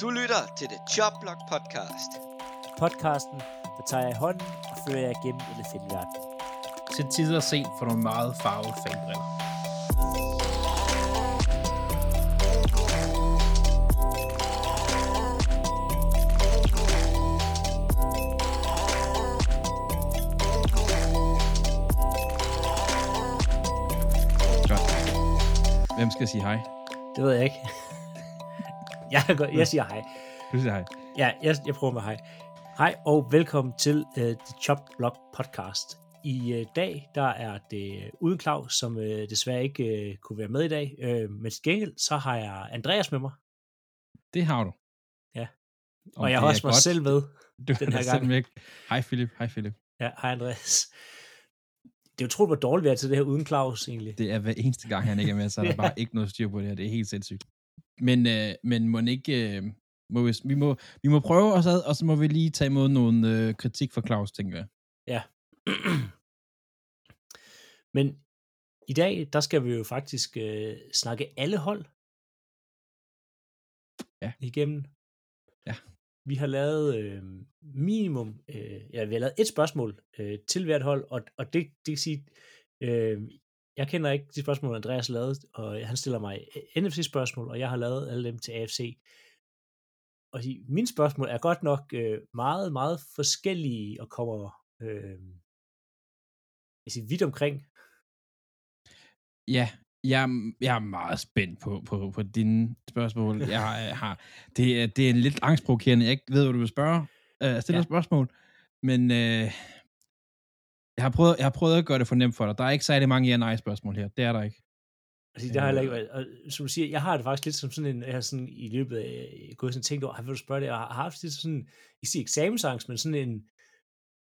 Du lytter til The Chop Block Podcast. Podcasten, der tager jeg i hånden og fører jer gennem elefantverden. Til tider set for nogle meget farvede fanbriller. Godt. Hvem skal sige hej? Det ved jeg ikke. Jeg, går, jeg siger hej. Du siger hej. Ja, jeg, jeg prøver med hej. Hej og velkommen til uh, The Chop Block Podcast. I uh, dag, der er det uh, uden Claus, som uh, desværre ikke uh, kunne være med i dag. Uh, men til gengæld, så har jeg Andreas med mig, Det har du. Ja. Og, og jeg har også mig godt. selv med. Du den er her gang. Væk. Hej Philip. Hej Philip. Ja, hej Andreas. Det er utroligt, hvor dårligt vi er til det her uden Claus, egentlig. Det er hver eneste gang, han ikke er med, så er der Ja. bare ikke noget styr på det her. Det er helt sindssygt. Men, øh, men må ikke... Øh, må vi, vi, må, vi må prøve os ad, og så må vi lige tage imod nogle øh, kritik fra Claus, tænker jeg. Ja. Men i dag, der skal vi jo faktisk øh, snakke alle hold Ja. igennem. Ja. Vi har lavet øh, minimum, øh, ja, vi har lavet et spørgsmål øh, til hvert hold, og, og det, det kan sige, øh, jeg kender ikke de spørgsmål, Andreas lavede, og han stiller mig NFC-spørgsmål, og jeg har lavet alle dem til AFC. Og de, mine spørgsmål er godt nok øh, meget, meget forskellige og kommer øh, jeg siger, vidt omkring. Ja, jeg, er- jeg er meget spændt på, på, på dine spørgsmål. Jeg har, det, er, det er en lidt angstprovokerende. Jeg ikke ved, hvad du vil spørge. Øh, Ja. ja. spørgsmål, men øh, jeg, har prøvet, jeg har prøvet at gøre det for nemt for dig. Der er ikke særlig mange ja-nej-spørgsmål her. Det er der ikke. Altså, det har jeg ikke Øh. Og som du siger, jeg har det faktisk lidt som sådan en, jeg har sådan i løbet af gået sådan tænkt over, "Ej, vil du spørge det, jeg har haft lidt sådan, ikke sige eksamensangst, men sådan en,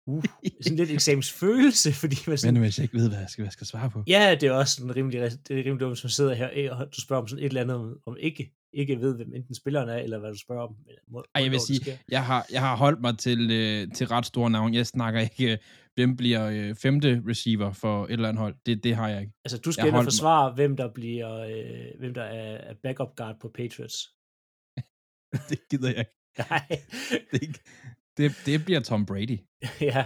uh, sådan lidt eksamensfølelse, fordi man Men sådan, hvis jeg ikke ved, hvad jeg skal, hvad jeg skal svare på. ja, det er også sådan rimelig, det er rimelig dumt, som sidder her, og du spørger om sådan et eller andet, om, om ikke, ikke ved, hvem enten spilleren er, eller hvad du spørger om. men må- Ej, jeg vil sige, jeg har, jeg har holdt mig til, øh, til ret store navn. Jeg snakker ikke, hvem bliver øh, femte receiver for et eller andet hold. Det, det har jeg ikke. Altså, du skal ind og mig- forsvare, hvem der bliver, øh, hvem der er, er backup guard på Patriots. Det gider jeg ikke. Nej, Det, det, det bliver Tom Brady. ja.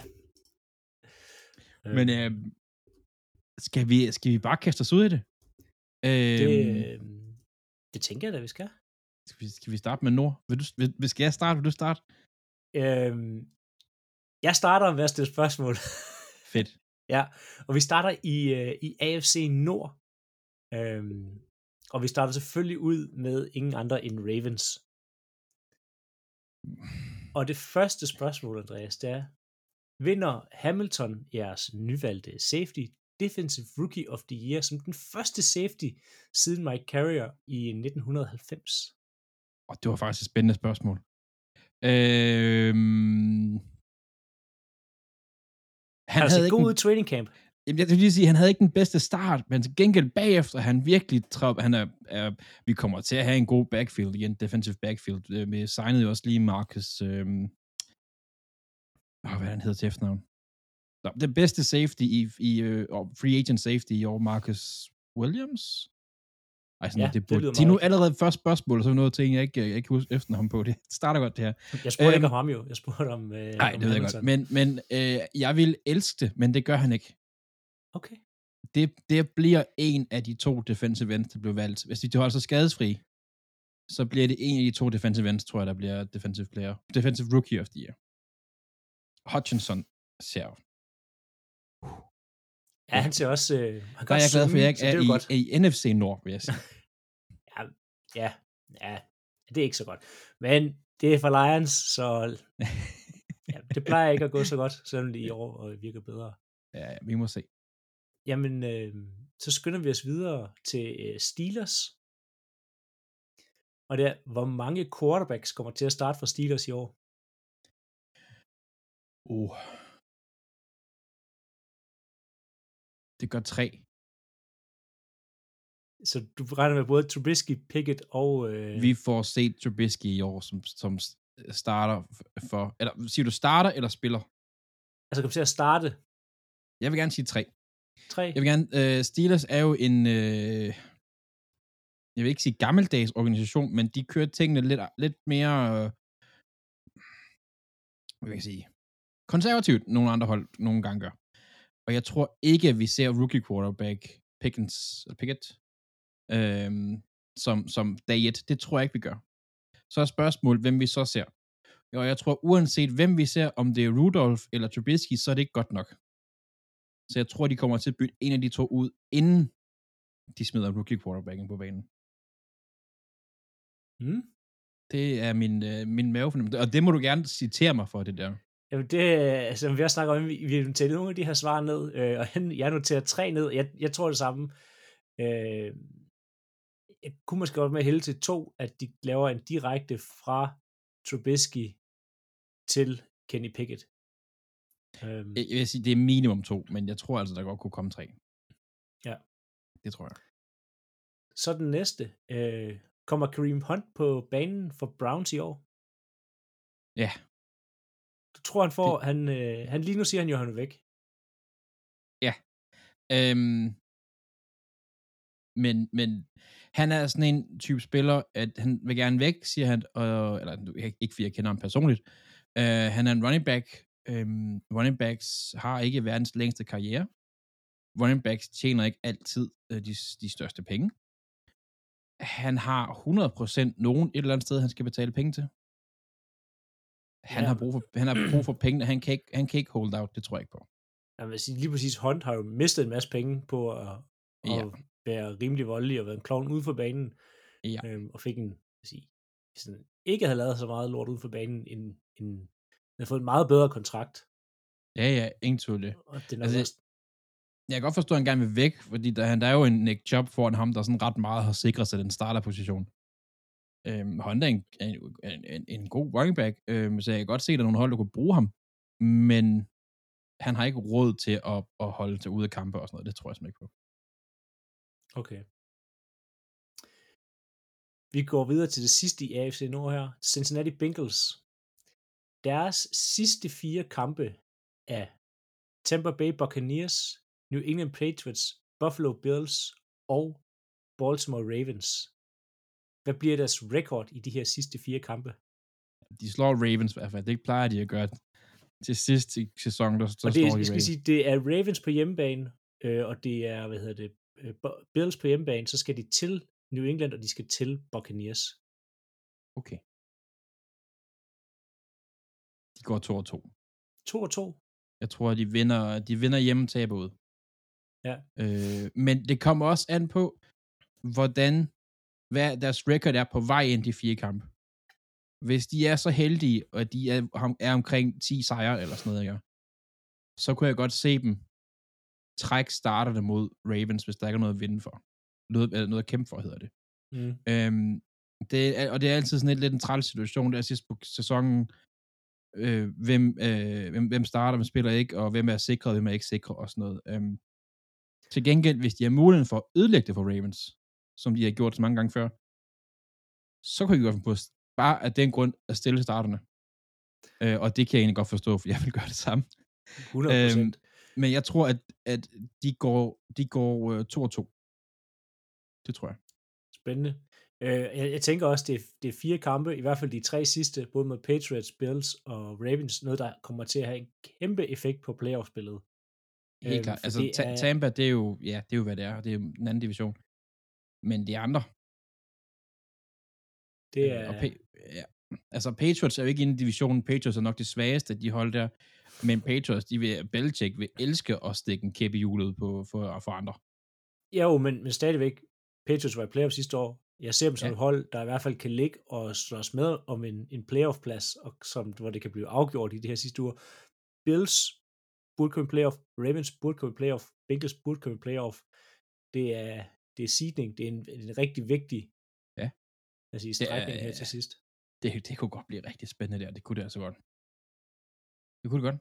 Men øh, skal, vi, skal vi bare kaste os ud i det? Øh, det, øh, det tænker jeg da, vi skal. skal, vi, skal vi starte med Nord? Vil du, vil- skal jeg starte? Vil du starte? Øhm, jeg starter med at stille spørgsmål. Fedt. ja, og vi starter i, øh, i AFC Nord. Øhm, og vi starter selvfølgelig ud med ingen andre end Ravens. Og det første spørgsmål, Andreas, det er, vinder Hamilton jeres nyvalgte safety Defensive Rookie of the Year som den første safety siden Mike Carrier i 1990? Og det var faktisk et spændende spørgsmål. Øh, han Han altså havde ikke god en- training camp. Jamen, jeg vil lige sige, han havde ikke den bedste start, men til gengæld bagefter, han virkelig trop, han er, er, vi kommer til at have en god backfield igen, defensive backfield. Øh, Vi signede jo også lige Marcus, øh, åh, hvad han hedder til efternavn? Nå, det bedste safety i, i og free agent safety i år, Marcus Williams? Ej, sådan Ja, det, burde, det er nu allerede første spørgsmål, og så noget ting, jeg ikke, jeg ikke husker efternavn på. Det starter godt, det her. Jeg spurgte Øhm, ikke om ham jo. Jeg spurgte om øh, Nej, om det ved jeg godt. Men, men øh, jeg vil elske det, men det gør han ikke. Okay. det, det bliver en af de to defensive ends, der bliver valgt. Hvis de holder sig skadesfri, så bliver det en af de to defensive ends, tror jeg, der bliver defensive player. Defensive rookie of the year. Hutchinson ser. Ja, han ser også... Øh, han Der er jeg glad for, at jeg ikke er i, godt. i NFC Nord, vil jeg sige. Ja, ja, ja, det er ikke så godt. Men det er for Lions, så ja, det plejer ikke at gå så godt, selvom det i år øh, virker bedre. Ja, ja, vi må se. Jamen, øh, så skynder vi os videre til øh, Steelers. Og det er, hvor mange quarterbacks kommer til at starte for Steelers i år? Uh. Det gør tre. Så du regner med både Trubisky, Pickett og... Øh, Vi får set Trubisky i år, som, som starter for... Eller siger du starter eller spiller? altså kommer til at starte Jeg vil gerne sige tre. tre. Jeg vil gerne... Øh, Steelers er jo en... Øh, jeg vil ikke sige gammeldags organisation, men de kører tingene lidt, lidt mere, øh, hvad vil jeg sige, konservativt, nogle andre hold nogle gange gør. Og jeg tror ikke, at vi ser rookie quarterback Pickens, eller Pickett, øhm, som, som dag et. Det tror jeg ikke, vi gør. Så er spørgsmålet, hvem vi så ser. Og jeg tror, uanset hvem vi ser, om det er Rudolph eller Trubisky, så er det ikke godt nok. Så jeg tror, de kommer til at bytte en af de to ud, inden de smider rookie quarterbacken på banen. Mm. Det er min, øh, min mavefornemmelse. Og det må du gerne citere mig for, det der. Jamen det, altså vi har snakket om, vi, vi har noteret nogle af de her svar ned, øh, og jeg noterer tre ned. Jeg, jeg tror det samme. Øh, jeg kunne måske godt med hælde til to, at de laver en direkte fra Trubisky til Kenny Pickett. Øhm. Jeg vil sige, det er minimum to, men jeg tror altså, der godt kunne komme tre. Ja. Det tror jeg. Så den næste. Øh, kommer Kareem Hunt på banen for Browns i år? Ja. Du tror, han får... Det... Han, øh, han lige nu siger han jo, han er væk. Ja. Øhm, men, men han er sådan en type spiller, at han vil gerne væk, siger han, og, eller ikke fordi jeg kender ham personligt. Uh, han er en running back. Um, running backs har ikke verdens længste karriere. Running backs tjener ikke altid uh, de, de største penge. Han har 100% nogen et eller andet sted, han skal betale penge til. Han, ja. har, brug for, han har brug for penge, han kan, ikke, han kan ikke hold out, det tror jeg ikke på. Jeg vil sige, lige præcis Hunt har jo mistet en masse penge på at, at ja. være rimelig voldelig og være en klovn ude for banen. Ja. Øhm, og fik en, jeg sige, sådan, ikke havde lavet så meget lort ude for banen, end, end han har fået en meget bedre kontrakt. Ja, ja, ingen tvivl det. Og det er altså, også... Jeg kan godt forstå, at han gerne vil væk, fordi der, der er jo en Nick Chubb foran ham, der sådan ret meget har sikret sig den starterposition. Øhm, Honda er en, en, en, en god running back, øhm, så jeg kan godt se, at der er nogle hold, der kunne bruge ham, men han har ikke råd til at, at holde til ude af kampe og sådan noget. Det tror jeg simpelthen ikke på. Okay. Vi går videre til det sidste i AFC Nord her. Cincinnati Bengals. Deres sidste fire kampe er Tampa Bay Buccaneers, New England Patriots, Buffalo Bills og Baltimore Ravens. Hvad bliver deres rekord i de her sidste fire kampe? De slår Ravens i hvert fald. Det plejer de at gøre til sidst i sæsonen, der, der og det, slår de skal sige, det er Ravens på hjemmebane, øh, og det er, hvad hedder det, øh, Bills på hjemmebane, så skal de til New England, og de skal til Buccaneers. Okay. De går 2 og 2. 2 og 2? Jeg tror, de vinder, de vinder hjemme taber ud. Ja. Øh, men det kommer også an på, hvordan hvad deres record er på vej ind i fire kampe. Hvis de er så heldige, og de er, er omkring 10 sejre eller sådan noget, ikke? så kunne jeg godt se dem trække starterne mod Ravens, hvis der ikke er noget at vinde for. Noget, eller noget at kæmpe for, hedder det. Mm. Øhm, det og det er altid sådan lidt, lidt en træls situation, der sidst på sæsonen, øh, hvem, øh, hvem, hvem starter, hvem spiller ikke, og hvem er sikret, hvem er ikke sikret, og sådan noget. Øhm, til gengæld, hvis de har muligheden for at ødelægge det for Ravens, som de har gjort så mange gange før, så kan vi godt på bare af den grund at stille starterne. Øh, og det kan jeg egentlig godt forstå, for jeg vil gøre det samme. 100%. Øhm, men jeg tror, at, at de går, de går øh, to og to. Det tror jeg. Spændende. Øh, jeg, jeg tænker også, det er, det er fire kampe, i hvert fald de tre sidste, både med Patriots, Bills og Ravens, noget, der kommer til at have en kæmpe effekt på playoff-spillet. Helt øhm, klart. Altså, er... Tampa, det er jo, ja, det er jo, hvad det er. Det er jo en anden division. Men de andre, det øh, er... Og pa- ja. Altså, Patriots er jo ikke inde i divisionen. Patriots er nok det svageste, de hold der. Men Patriots, de vil, Belichick vil elske at stikke en kæppe i hjulet på, for, for andre. Ja, jo, men, men stadigvæk, Patriots var i playoff sidste år. Jeg ser dem som ja. et hold, der i hvert fald kan ligge og slås med om en, en playoff-plads, og som, hvor det kan blive afgjort i de her sidste uger. Bills burde komme playoff, Ravens burde komme playoff, Bengals burde komme playoff. Det er, det er seeding, det er en, en rigtig vigtig ja. altså, i strækning her til sidst. Det, det kunne godt blive rigtig spændende der, det kunne det altså godt. Det kunne det godt.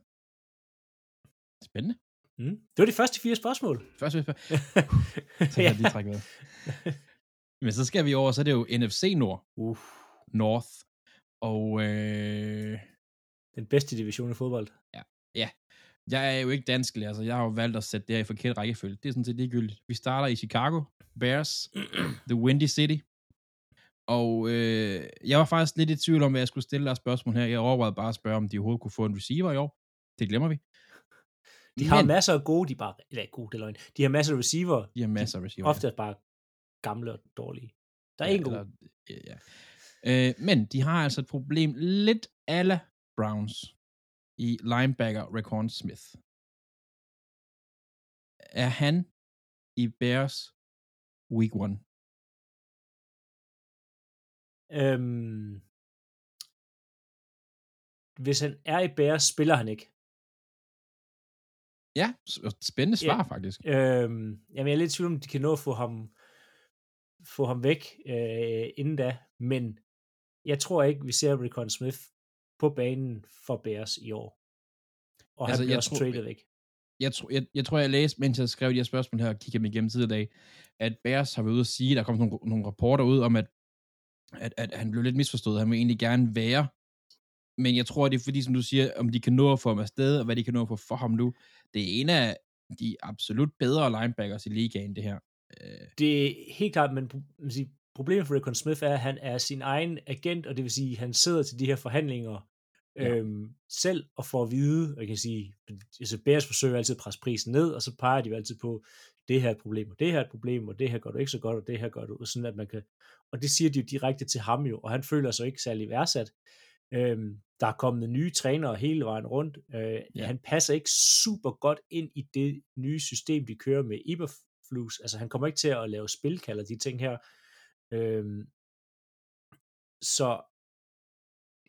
Spændende. Mm. Det var de første fire spørgsmål. Første fire Så kan jeg lige trække. Men så skal vi over, så er det jo NFC Nord. Uh. North. Og øh... den bedste division i fodbold. Ja. Ja. Jeg er jo ikke dansk lærer, så jeg har jo valgt at sætte det her i forkert rækkefølge. Det er sådan set ligegyldigt. Vi starter i Chicago. Bears. The Windy City. Og øh, jeg var faktisk lidt i tvivl om, hvad jeg skulle stille dig spørgsmål her. Jeg overvejede bare at spørge, om de overhovedet kunne få en receiver i år. Det glemmer vi. De har masser af gode, de bare, eller gode, det løgn. De har masser af receiver. De har masser af receiver. Ofte er bare gamle og dårlige. Der er ja, en god. eller- Ja, ja. Øh, men de har altså et problem lidt alle Browns i linebacker Raquan Smith. Er han i Bears week 1? Øhm, hvis han er i Bears, spiller han ikke. Ja, spændende svar Ja. faktisk. Øhm, jamen, jeg er lidt i tvivl om, de kan nå at få ham, få ham væk øh, inden da, men jeg tror ikke, vi ser Recon Smith på banen for Bears i år. Og Altså, han bliver jeg også tror- traded væk. Jeg, tror, jeg, jeg tror, jeg læste, mens jeg skrev de her spørgsmål her og kiggede mig igennem tidligere i dag, at Bears har været ude at sige, der kom nogle, nogle rapporter ud om, at, at, at han blev lidt misforstået. Han vil egentlig gerne være. Men jeg tror, det er fordi, som du siger, om de kan nå at få ham afsted, og hvad de kan nå at få for ham nu. Det er en af de absolut bedre linebackers i ligaen, det her. Øh. Det er helt klart, men man siger, problemet for Recon Smith er, at han er sin egen agent, og det vil sige, at han sidder til de her forhandlinger Ja. øhm, selv og får at vide, og jeg kan sige, altså Bears forsøger altid at presse prisen ned, og så peger de jo altid på, det her er et problem, og det her er et problem, og det her gør du ikke så godt, og det her gør du, sådan at man kan, og det siger de jo direkte til ham jo, og han føler sig ikke særlig værdsat. Øhm, der er kommet nye trænere hele vejen rundt. Øh, ja. Han passer ikke super godt ind i det nye system, de kører med Iberflus. Altså han kommer ikke til at lave spilkald og de ting her. Øhm, så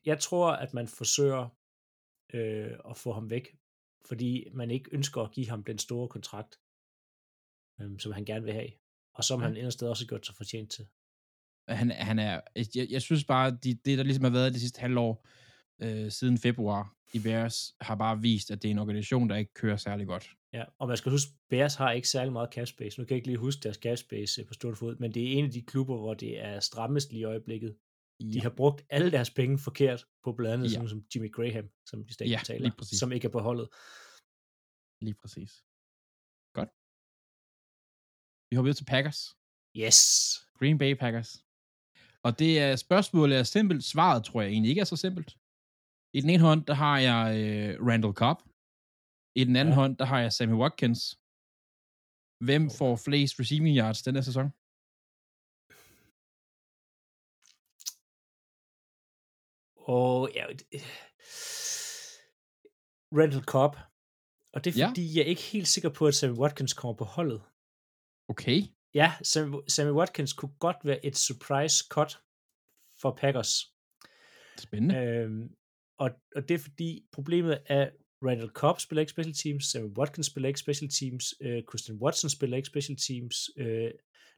jeg tror, at man forsøger øh, at få ham væk, fordi man ikke ønsker at give ham den store kontrakt, øh, som han gerne vil have, og som Ja. han sted også har gjort sig fortjent til. han, han er, jeg, jeg synes bare, de, det der ligesom har været det sidste halvår, øh, siden februar i Bears, har bare vist, at det er en organisation, der ikke kører særlig godt. Ja, og man skal huske, Bears har ikke særlig meget cap space. Nu kan jeg ikke lige huske deres cap space øh, på stort fod, men det er en af de klubber, hvor det er strammest lige i øjeblikket. De Ja. har brugt alle deres penge forkert på blandt andet Ja. sådan som Jimmy Graham, som de stadig Ja, betaler, som ikke er på holdet. Lige præcis. Godt. Vi hopper videre til Packers. Yes! Green Bay Packers. Og det er spørgsmålet er simpelt. Svaret tror jeg egentlig ikke er så simpelt. I den ene hånd, der har jeg øh, Randall Cobb. I den anden ja. Hånd, der har jeg Sammy Watkins. Hvem Okay. får flest receiving yards denne sæson? Og ja, det- Randall Cobb. Og det er Ja. fordi, jeg er ikke helt sikker på, at Sammy Watkins kommer på holdet. Okay. Ja, Sammy, Sammy Watkins kunne godt være et surprise cut for Packers. Spændende. Øhm, og, og det er fordi, problemet er, Randall Cobb spiller ikke special teams, Sammy Watkins spiller ikke special teams, øh, Christian Watson spiller ikke special teams, øh,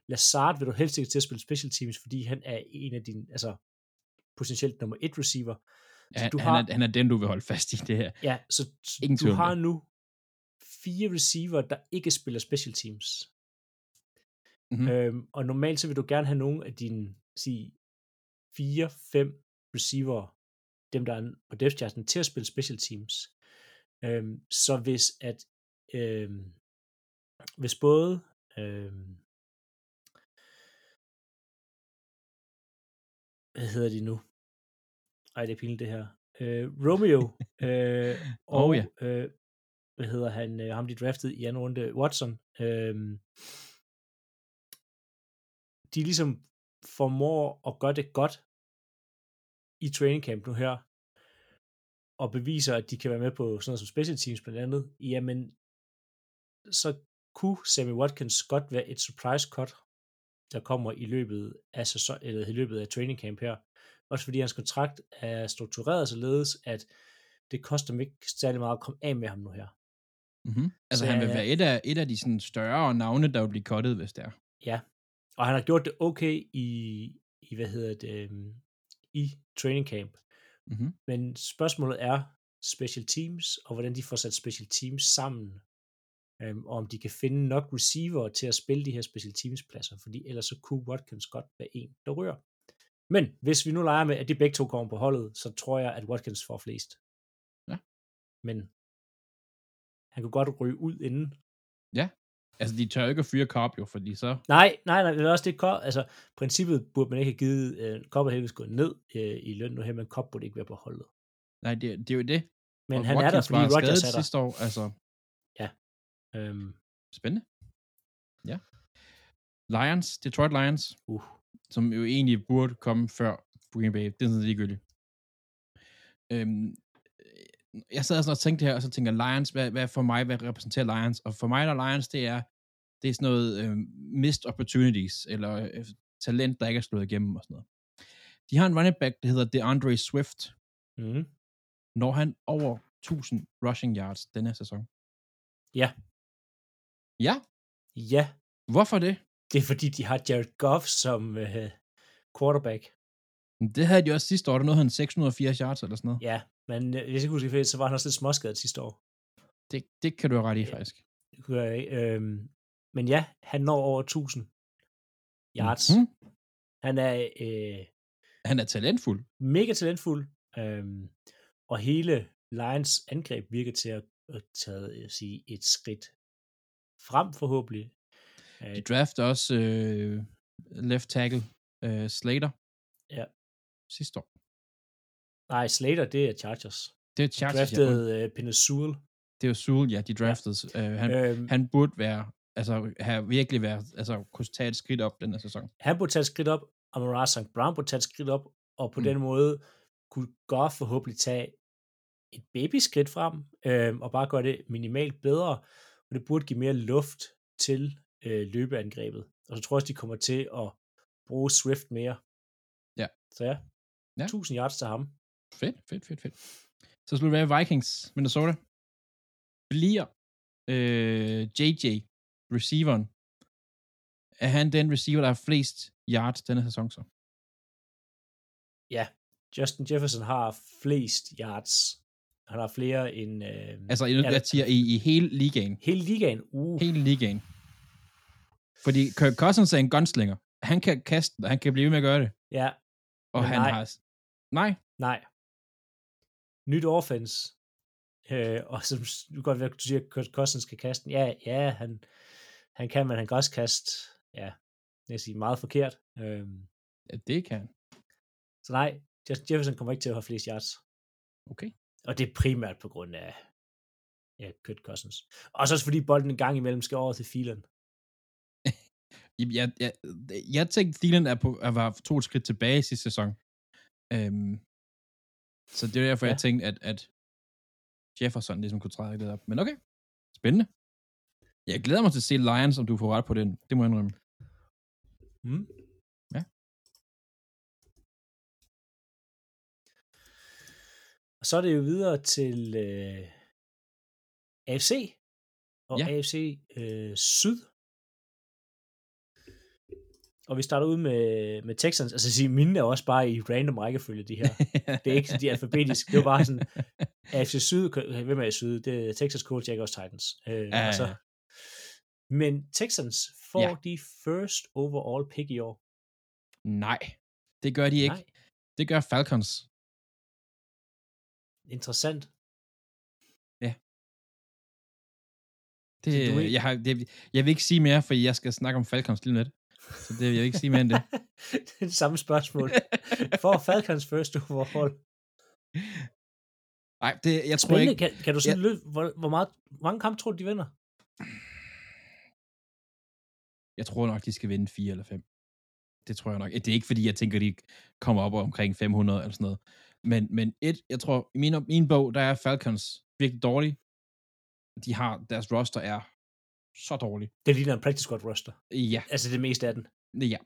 Lazard vil du helst ikke til at spille special teams, fordi han er en af dine, altså potentielt nummer et receiver. Ja, Så du han, har, er, han er den, du vil holde fast i det her. ja, så, Ingen du har nu fire receiver, der ikke spiller special teams. Mhm. Øhm, og normalt så vil du gerne have nogle af dine, sige, fire, fem receiver, dem der er på depth charten, til at spille special teams. Øhm, så hvis at, øhm, hvis både, øhm, hvad hedder de nu? Ej, det er pinligt det her. Øh, Romeo øh, og, Oh, ja. øh, hvad hedder han, øh, ham de draftede i anden runde, Watson, øh, de ligesom formår at gøre det godt i training camp nu her, og beviser, at de kan være med på sådan noget som special teams blandt andet, jamen, så kunne Sammy Watkins godt være et surprise cut, der kommer i løbet af, sæson, eller i løbet af training camp her. Også fordi hans kontrakt er struktureret således, at det koster dem ikke særlig meget at komme af med ham nu her. Mm-hmm. Altså, Så han vil være et af, et af de sådan, større navne, der vil blive cuttet, hvis det er. Ja, og han har gjort det okay i, i hvad hedder det, øhm, i training camp. Mm-hmm. Men spørgsmålet er special teams, og hvordan de får sat special teams sammen. Øhm, og om de kan finde nok receiver til at spille de her special teams pladser, fordi ellers så kunne Watkins godt være en, der rører. Men hvis vi nu leger med, at de begge to kommer på holdet, så tror jeg, at Watkins får flest. Ja. Men han kunne godt ryge ud inden. Ja. Altså, de tør ikke at fyre Cobb jo, fordi så... Nej, nej, nej, det er også det, Cobb, altså, princippet burde man ikke have givet, uh, Cobb heldigvis gået ned uh, i løn nu her, men Cobb burde ikke være på holdet. Nej, det, det er jo det. Men Og han er der, Watkins fordi Rodgers er der. sidste år, altså... Øhm, Spændende. Ja. Lions, Detroit Lions, uh, som jo egentlig burde komme før Green Bay. Det er sådan ligegyldigt. Øhm, jeg sad sådan og tænkte her, og så tænker Lions, hvad, hvad for mig, hvad repræsenterer Lions? Og for mig, der Lions, det er, det er sådan noget øh, missed opportunities, eller øh, talent, der ikke er slået igennem og sådan noget. De har en running back, der hedder DeAndre Swift, mm, når han over 1000 rushing yards denne sæson. Ja. Ja, ja, hvorfor det? det er fordi, de har Jared Goff som uh, quarterback. Det havde de også sidste år, der nåede han 680 yards eller sådan noget. Ja, men øh, hvis jeg ikke husker fedt, så var han også lidt småskadet sidste år. Det, det kan du have ret i, faktisk. Det kunne jeg ikke. Øhm, men ja, han når over 1000 yards. Mhm. Han er øh, Han er talentfuld. mega talentfuld, øhm, og hele Lions angreb virker til at, at tage jeg vil sige, et skridt frem forhåbentlig. Øh, De drafter også øh, left tackle øh, Slater. Ja. Sidste år. nej, Slater, det er Chargers. Det er De Chargers. draftede øh, Penei Sewell. Det er jo Sewell, ja, de draftede. Øh, han, Øhm, han burde være, altså have virkelig været, altså kunne tage et skridt op den her sæson. han burde tage et skridt op, og Amara St. Brown burde tage et skridt op, og på Mm. den måde kunne Goff forhåbentlig tage et babyskridt frem, øh, og bare gøre det minimalt bedre, og det burde give mere luft til øh, løbeangrebet. Og så tror jeg også, de kommer til at bruge Swift mere. Ja. Så ja, Ja. 1000 yards til ham. Fedt, fedt, fedt, fedt. Så slutter vi af Vikings, Minnesota. Bliver øh, JJ, receiveren, er han den receiver, der har flest yards denne sæson så? Ja, Justin Jefferson har flest yards. Han har flere end... Øh, Altså, jeg, jeg siger i, i hele ligaen. Hele ligaen. Uh, Hele ligaen. Fordi Kirk Cousins er en gunslinger. Han kan kaste og han kan blive ved med at gøre det. ja, Og han nej. har... Nej, Nej. Nyt offense. Øh, og som du godt være, du siger, at Kurt Cousins kan kaste den. Ja, ja, han, han kan, men han kan også kaste, ja, jeg vil sige, meget forkert. Øh, ja, det kan så nej, Jefferson kommer ikke til at have flest yards. Okay. Og det er primært på grund af ja, Kurt Cousins. Og så også fordi bolden en gang imellem skal over til filen. Jeg, jeg, jeg, jeg tænkte, Thielen er på, at var to skridt tilbage i sidste sæson. Øhm, så det er derfor, ja. Jeg tænkte, at, at Jefferson ligesom kunne træde lidt op. Men okay, spændende. Jeg glæder mig til at se Lions, om du får ret på den. Det må jeg indrømme. Mm. Og så er det jo videre til øh, AFC og Ja. AFC øh, Syd. Og vi starter ud med, med Texans. Altså sige, mine er også bare i random rækkefølge, de her. Det er ikke de er alfabetiske. Det var bare sådan, AFC Syd, hvem er i Syd? Det er Texas Colts, Jaguars, Titans. Øh, Ja, og så, ja. men Texans får ja. de first overall pick i år. Nej, det gør de ikke. Nej, Det gør Falcons. Interessant. Det, Så du er ikke- jeg, har, det, jeg vil ikke sige mere, for jeg skal snakke om Falcons lige lidt. Så det vil jeg ikke sige mere end det. det er det samme spørgsmål. For Falcons first overall. Nej, det, jeg tror Spændende. ikke... Kan, kan du sådan løbe, hvor, hvor, meget, hvor mange kampe tror du, de vinder? Jeg tror nok, de skal vinde 4 eller 5. Det tror jeg nok. Det er ikke, fordi jeg tænker, de kommer op omkring 500 eller sådan noget. Men, men et, jeg tror, i min, min bog, der er Falcons virkelig dårlige. De har, deres roster er så dårlig. Det ligner en practice squad roster. Ja, Altså det meste af den. ja.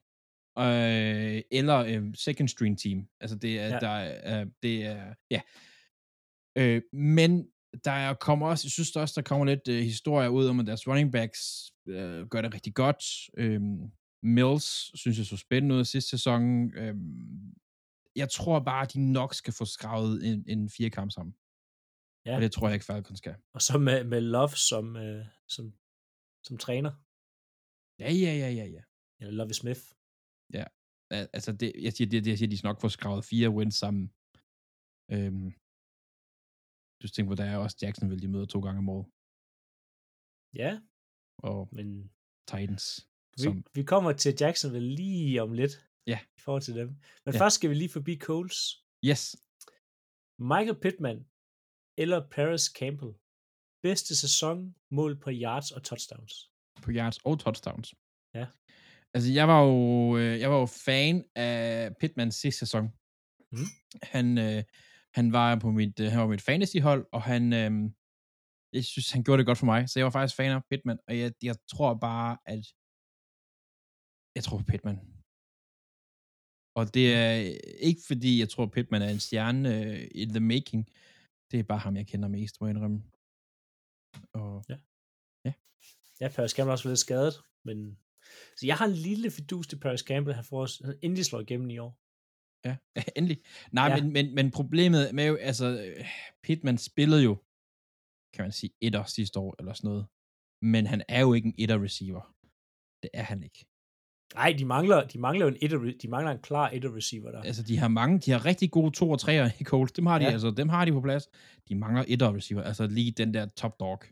Øh, eller øh, second string team. Altså det er, ja. Der er, øh, det er, ja. Øh, men der er, kommer også, jeg synes også, der kommer lidt øh, historier ud om, at deres running backs øh, gør det rigtig godt. Øh, Mills synes jeg så spændende ud sidste sæson. Øh, jeg tror bare, at de nok skal få skravet en, en fire kamp sammen. Ja. Ja. Og det tror jeg ikke, Falcons skal. Og så med, med Love som, øh, som, som træner. Ja, ja, ja, ja, ja. Eller Love Smith. Al- Altså, det, jeg siger, det, det, jeg siger, de skal nok få skravet fire wins sammen. Øhm, du tænker på, der er også Jacksonville, de møder to gange om året. Ja. og Men Titans. vi, Som, vi kommer til Jacksonville lige om lidt. Ja. I forhold til dem. Men Ja. først skal vi lige forbi Coles. yes, Michael Pittman eller Paris Campbell. Bedste sæson, mål på yards og touchdowns. på yards og touchdowns. Ja. Altså, jeg var jo, øh, jeg var jo fan af Pittmans sidste sæson. Mhm. Han, øh, han var på mit, øh, han var mit fantasyhold, og han, øh, jeg synes, han gjorde det godt for mig, så jeg var faktisk fan af Pittman, og jeg, jeg tror bare, at jeg tror på Pittman. Og det er ikke fordi, jeg tror, Pittman er en stjerne øh, in the making. Det er bare ham, jeg kender mest, må jeg indrømme. Og Ja, Paris Campbell er også lidt skadet, men så jeg har en lille fidus til Paris Campbell, han får os- han endelig slår igennem i år. Ja, endelig. Nej, Ja. ja. men, men, men problemet med jo, altså, øh, Pittman spillede jo, kan man sige, etter sidste år, eller sådan noget. Men han er jo ikke en etter receiver. Det er han ikke. Nej, de mangler, de mangler en, etter, de mangler en klar etter receiver der. Altså, de har mange, de har rigtig gode to og treer i Colts. Dem har de, Ja. altså, dem har de på plads. De mangler etter receiver, altså lige den der top dog.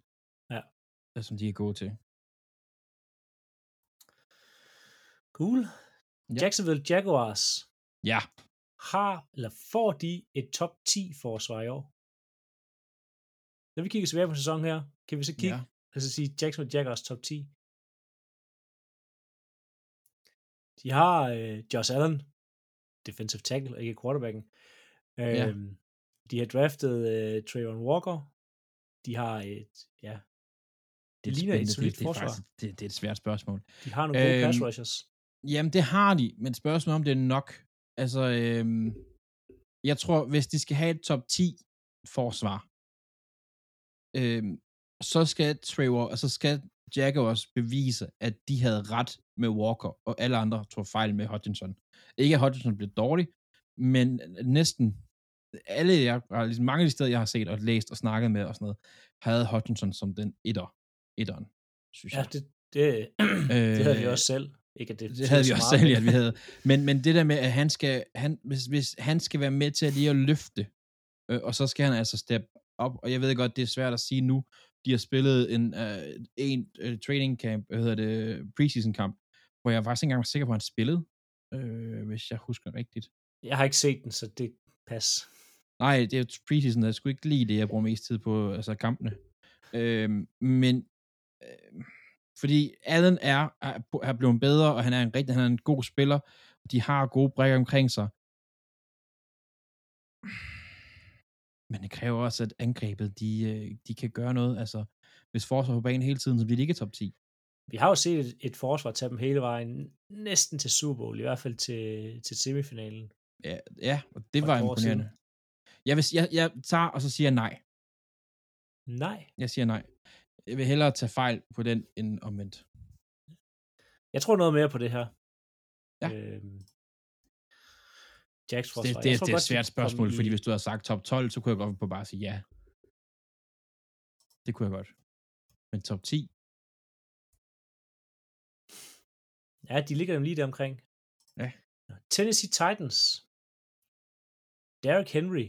Ja. øh, Som de er gode til. Cool. Ja. Jacksonville Jaguars Ja, har, eller får de et top 10 forsvar i år? Når vi kigger tilbage på sæsonen her, kan vi så kigge, ja. altså sige Jacksonville Jaguars top 10. De har øh, Josh Allen, defensive tackle, ikke quarterbacken. Øh, Ja. De har draftet øh, Trayvon Walker. De har et, ja, det, er ligner et solidt det, det, forsvar. faktisk, det, det er et svært spørgsmål. De har nogle gode Øhm, pass rushers. Jamen, det har de, men spørgsmålet om det er nok. Altså, øhm, jeg tror, hvis de skal have et top 10 forsvar, øhm, så skal Trevor, altså skal Jaguars bevise, at de havde ret med Walker, og alle andre tog fejl med Hutchinson. Ikke at Hutchinson blev dårlig, men næsten alle, jeg, ligesom mange af de steder, jeg har set og læst og snakket med og sådan noget, havde Hutchinson som den etter, etteren, synes Ja, jeg. det, det, det havde vi også selv. Ikke at det, Øh, Det havde vi så også selv, at vi havde. Men, men det der med, at han skal, han, hvis, hvis han skal være med til at lige at løfte, øh, og så skal han altså steppe op, og jeg ved godt, det er svært at sige nu, de har spillet en, øh, en øh, training camp, hvad hedder det, preseason kamp, hvor jeg faktisk ikke engang var sikker på, at han spillede, øh, hvis jeg husker rigtigt. Jeg har ikke set den, så det pas. Nej, det er jo preseason, jeg skulle ikke lide det, jeg bruger mest tid på, altså kampene. Øh, men, øh, fordi Allen er, er, er blevet bedre, og han er en rigtig, han er en god spiller, og de har gode brækker omkring sig. Men det kræver også, at angrebet, de, øh, de kan gøre noget. Altså, hvis forsvar på banen hele tiden, så bliver de ikke top 10. Vi har jo set et, et forsvar tage dem hele vejen, næsten til Super Bowl, i hvert fald til, til semifinalen. Ja, ja og det var imponerende. Jeg, vil, jeg, jeg tager, og så siger jeg nej. Nej. Jeg siger nej. Jeg vil hellere tage fejl på den, end omvendt. Jeg tror noget mere på det her. Ja. Øhm, Jacks Det, forsvar. det, Jeg tror det er et svært spørgsmål, i- fordi hvis du havde sagt top 12, så kunne jeg godt på bare sige ja. Det kunne jeg godt. Men top 10? Ja, de ligger dem lige der omkring. Ja. Tennessee Titans. Derrick Henry.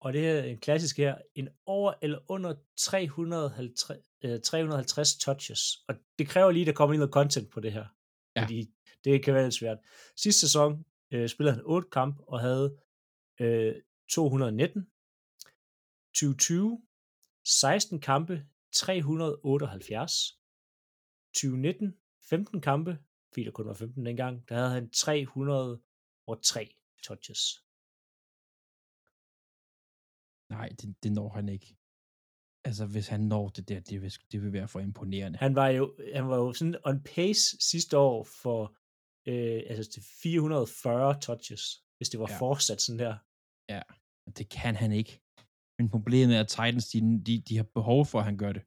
Og det her er en klassisk her. En over eller under 350, øh, 350 touches. Og det kræver lige, at der kommer noget content på det her. Ja. Fordi det kan være lidt svært. Sidste sæson øh, spillede han 8 kamp og havde øh, 219. 2020, 16 kampe, 378. 2019, 15 kampe, fordi der kun var 15 dengang, der havde han 303 touches. Nej, det, det når han ikke. Altså, hvis han når det der, det vil, det vil være for imponerende. Han var jo, han var jo sådan on pace sidste år for øh, altså til 440 touches, hvis det var Ja. ja. fortsat sådan der. Det kan han ikke. Men problemet er, at Titans, de, de, de har behov for, at han gør det.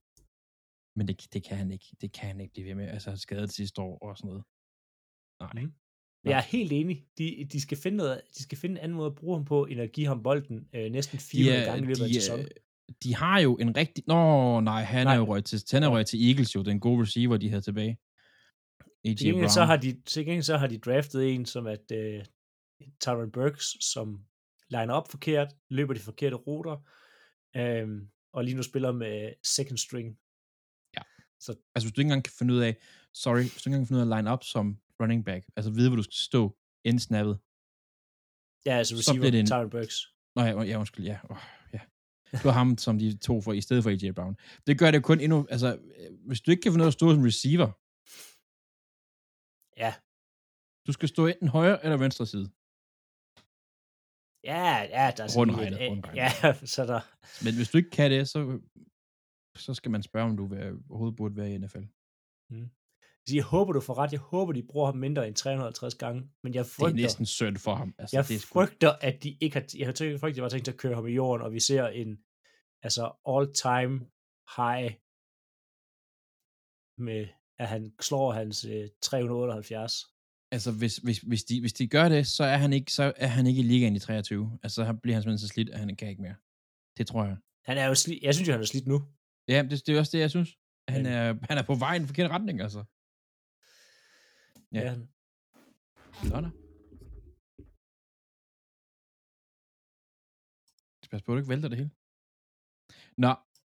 Men det, det kan han ikke. Det kan han ikke blive ved med. Altså, han skadet sidste år og sådan noget. Nej. Mm. Nå. Jeg er helt enig. De, de, skal finde noget, de skal finde en anden måde at bruge ham på, end at give ham bolden øh, næsten 400 De, gange i løbet af en sæson. de har jo en rigtig... Nå, nej, han Nej. er jo røget til, han er røget til Eagles jo, den gode receiver, de havde tilbage. AJ Til gengæld, så har de, til gengæld så har de draftet en, som at øh, Tyron Burks, som liner op forkert, løber de forkerte ruter, øhm, og lige nu spiller med second string. Så Altså, hvis du ikke engang kan finde ud af, sorry, hvis du ikke engang kan finde ud af at line up som running back, altså vide, hvor du skal stå inden snappet. ja, altså Så receiver, bliver det en- Tyron Burks. Nå ja, ja undskyld, ja. Oh, ja. Det var ham, som de to for, i stedet for AJ Brown. Det gør det kun endnu, altså, øh, hvis du ikke kan finde ud af at stå som receiver, Ja, du skal stå enten højre eller venstre side. ja, ja, der er sådan regnet, et- rundt regnet. Ja, så er der, Men hvis du ikke kan det, så, så skal man spørge, om du vil, overhovedet burde være i NFL. Så jeg håber, du får ret. Jeg håber, de bruger ham mindre end 350 gange. Men jeg Det er frygter, næsten synd for ham. Altså, jeg det er sgu, frygter at de ikke har... Jeg har tænkt, frygter, jeg har tænkt at køre ham i jorden, og vi ser en altså all-time high med, at han slår hans øh, 378. altså hvis, hvis, hvis, de, hvis de gør det, så er han ikke, så er han ikke i ligaen i 23. Altså, så bliver han simpelthen så slidt, at han kan ikke mere. Det tror jeg. Han er jo sli- jeg synes jo, han er slidt nu. Ja, det, det er også det, jeg synes. Han Men- er, han er på vej i en forkert retning, altså. Ja. Ja. Sådan. Pas på, at du ikke vælter det hele. Nå,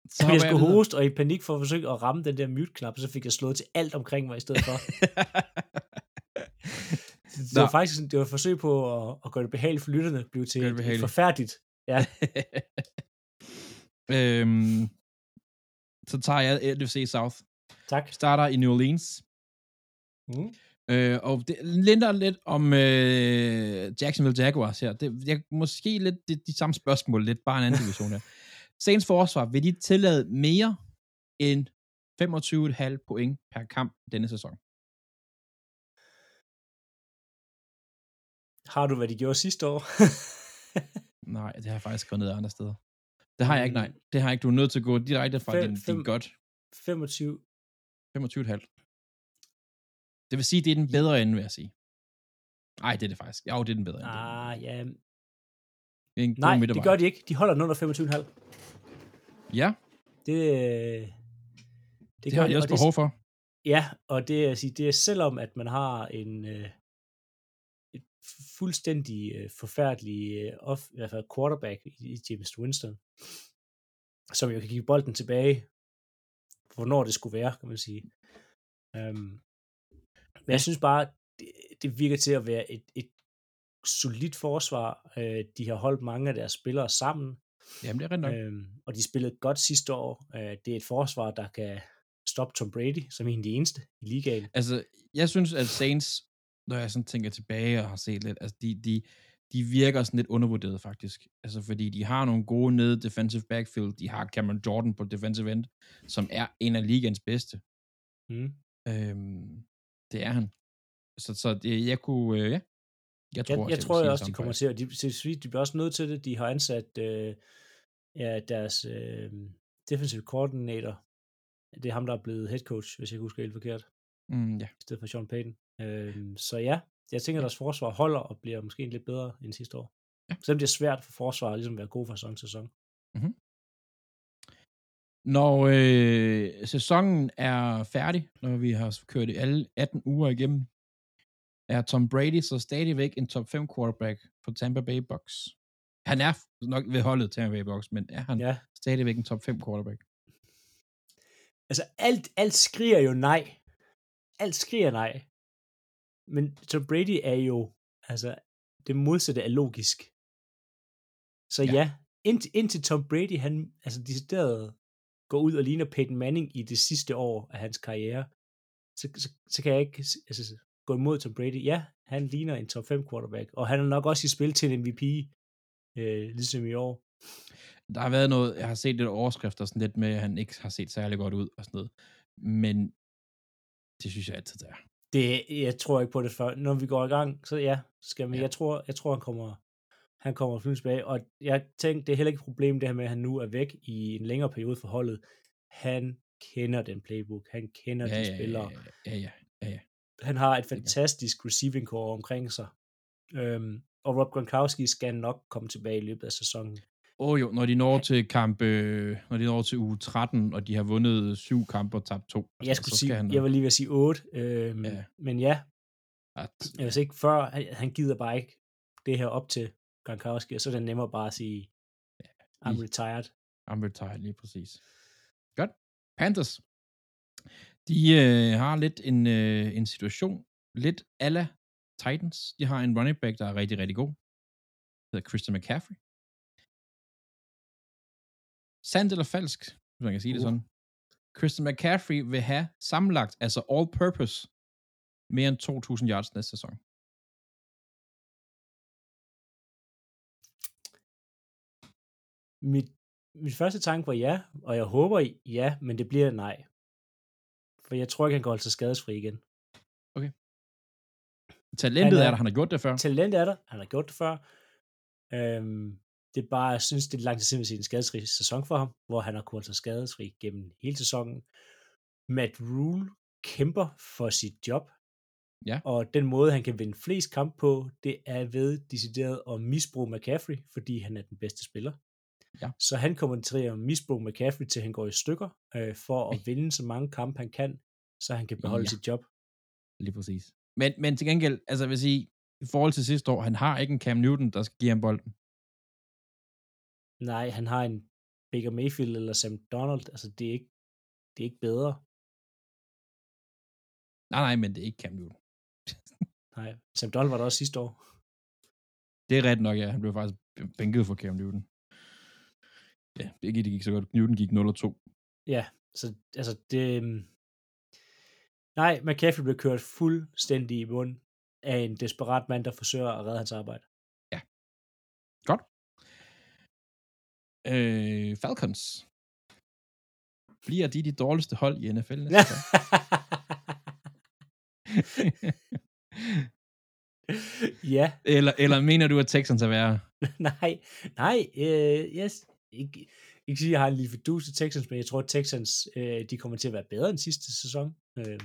så jeg skulle hoste, og i panik for at forsøge at ramme den der mute-knap, så fik jeg slået til alt omkring mig i stedet for. det var Nå. faktisk det var et forsøg på at, at gøre det behageligt for lytterne, blev til det et, et behageligt. forfærdeligt. Ja, øhm, så tager jeg NFC South. tak. Starter i New Orleans. Mm. Øh, og det linder lidt om øh, Jacksonville Jaguars her. Det, jeg, måske lidt de, de samme spørgsmål, lidt bare en anden division her. Saints forsvar, vil de tillade mere end 25,5 point per kamp denne sæson? Har du, hvad de gjorde sidste år? Nej, det har jeg faktisk skrevet ned andre steder. Det har jeg ikke, nej. Mm. Det har jeg ikke. Du er nødt til at gå direkte fra Fem- din, din fem- godt 25. 25,5. Det vil sige, det er den bedre ende, vil jeg sige. Nej, det er det faktisk. Jo, det er den bedre ende. Ah, ja. Det er en Nej, det gør de ikke. De holder den under 25,5. Ja, Det, øh, det, det gør har de og også behov for. Ja, og det er, sige, det er selvom, at man har en øh, fuldstændig øh, forfærdelig øh, off, i hvert fald quarterback i, i James Winston, som jo kan give bolden tilbage, hvornår det skulle være, kan man sige. Um, men jeg synes bare, det, det virker til at være et, et solidt forsvar. Øh, de har holdt mange af deres spillere sammen, Jamen, det er nok. Øhm, og de spillede godt sidste år. Øh, det er et forsvar, der kan stoppe Tom Brady, som en af de eneste i ligaen. Altså, jeg synes, at Saints, når jeg sådan tænker tilbage og har set lidt, altså, de, de, de virker sådan lidt undervurderet, faktisk. Altså, fordi de har nogle gode nede defensive backfield. De har Cameron Jordan på defensive end, som er en af ligaens bedste. Mm. Øhm, det er han. Så, så det, jeg kunne, øh, ja. Jeg tror, jeg, jeg tror jeg også, de kommer til at... De, de bliver også nødt til det. De har ansat øh, ja, deres øh, defensive coordinator. Det er ham, der er blevet head coach, hvis jeg ikke husker helt forkert, Mm, ja. i stedet for Sean Payton. Øh, så ja, jeg tænker, at deres forsvar holder og bliver måske lidt bedre end sidste år. Ja. Selvom det er svært for forsvaret ligesom at være god fra sæson til sæson. Når øh, sæsonen er færdig, når vi har kørt alle 18 uger igennem, er Tom Brady så stadigvæk en top 5 quarterback for Tampa Bay Bucks. Han er nok ved holdet Tampa Bay Bucks, men er han. Ja, stadigvæk en top 5 quarterback? altså alt, alt skriger jo nej. Alt skriger nej. Men Tom Brady er jo, altså, det modsatte er logisk. Så Ja. ja, ja indtil, Tom Brady, han altså decideret går ud og ligner Peyton Manning i det sidste år af hans karriere, så, så, så kan jeg ikke altså, gå imod Tom Brady. Ja, han ligner en top 5 quarterback, og han er nok også i spil til en MVP, øh, ligesom i år. Der har været noget, jeg har set lidt overskrifter sådan lidt med, at han ikke har set særlig godt ud og sådan noget. Men det synes jeg altid, det er. Det, jeg tror ikke på det før. Når vi går i gang, så ja, skal vi. Ja. Ja. Jeg tror, jeg tror, han kommer, han kommer flyvende tilbage. Og jeg tænkte, det er heller ikke et problem, det her med, at han nu er væk i en længere periode for holdet. Han kender den playbook. Han kender Ja, de ja, ja, spillere. ja, ja, ja, ja. Han har et fantastisk receiving core omkring sig. Øhm, og Rob Gronkowski skal nok komme tilbage i løbet af sæsonen. Åh oh, jo, når de når til kamp, øh, når de når til uge 13, og de har vundet syv kampe og tabt to. altså, Jeg skulle så sige, skal han jeg var lige ved at sige 8. Øhm, Ja. ja. Men ja, At, hvis ikke før, han, han gider bare ikke det her op til Gronkowski, og så er det nemmere bare at sige, I'm lige- retired. I'm retired, lige præcis. Godt. Panthers. De øh, har lidt en, øh, en situation, lidt ala Titans. De har en running back, der er rigtig, rigtig god. Det hedder Christian McCaffrey. Sandt eller falsk, hvis man kan sige uh. det sådan. Christian McCaffrey vil have sammenlagt, altså all purpose, mere end 2.000 yards næste sæson. Mit, mit første tanke var ja, og jeg håber ja, men det bliver nej. For jeg tror ikke, han kan holde sig skadesfri igen. Talentet Han er- er der, han har gjort det før. Talent er der, han har gjort det før. Øhm, det er bare, jeg synes, det er lang tid siden, vi har set en skadesfri sæson for ham, hvor han har kunnet holde sig skadesfri gennem hele sæsonen. Matt Rule kæmper for sit job, Ja. og den måde, han kan vinde flest kamp på, det er ved decideret at misbruge McCaffrey, fordi han er den bedste spiller. Ja. Så han kommer til at misbruge McCaffrey, til han går i stykker, øh, for at vinde så mange kampe, han kan, så han kan beholde Ja. sit job. Lige præcis. Men, men til gengæld, altså jeg vil sige, i forhold til sidste år, han har ikke en Cam Newton, der skal give ham bolden. Nej, han har en Baker Mayfield eller Sam Donald. Altså, det er ikke, det er ikke bedre. Nej, nej, men det er ikke Cam Newton. Nej, Sam Donald var der også sidste år. Det er ret nok, ja. Han blev faktisk bænket for Cam Newton. Ja, det gik, det gik så godt. Newton gik 0 og 2. Ja, så altså det... øhm, Nej, McCaffrey blev kørt fuldstændig i bund af en desperat mand, der forsøger at redde hans arbejde. Godt. Øh, Falcons. Bliver de de dårligste hold i NFL næste ja, eller, eller mener du, at Texans er værre? nej, nej, øh, yes. Ikke, ikke sige, at jeg har en lille fidus til Texans, men jeg tror, at Texans, øh, de kommer til at være bedre end sidste sæson. Øh,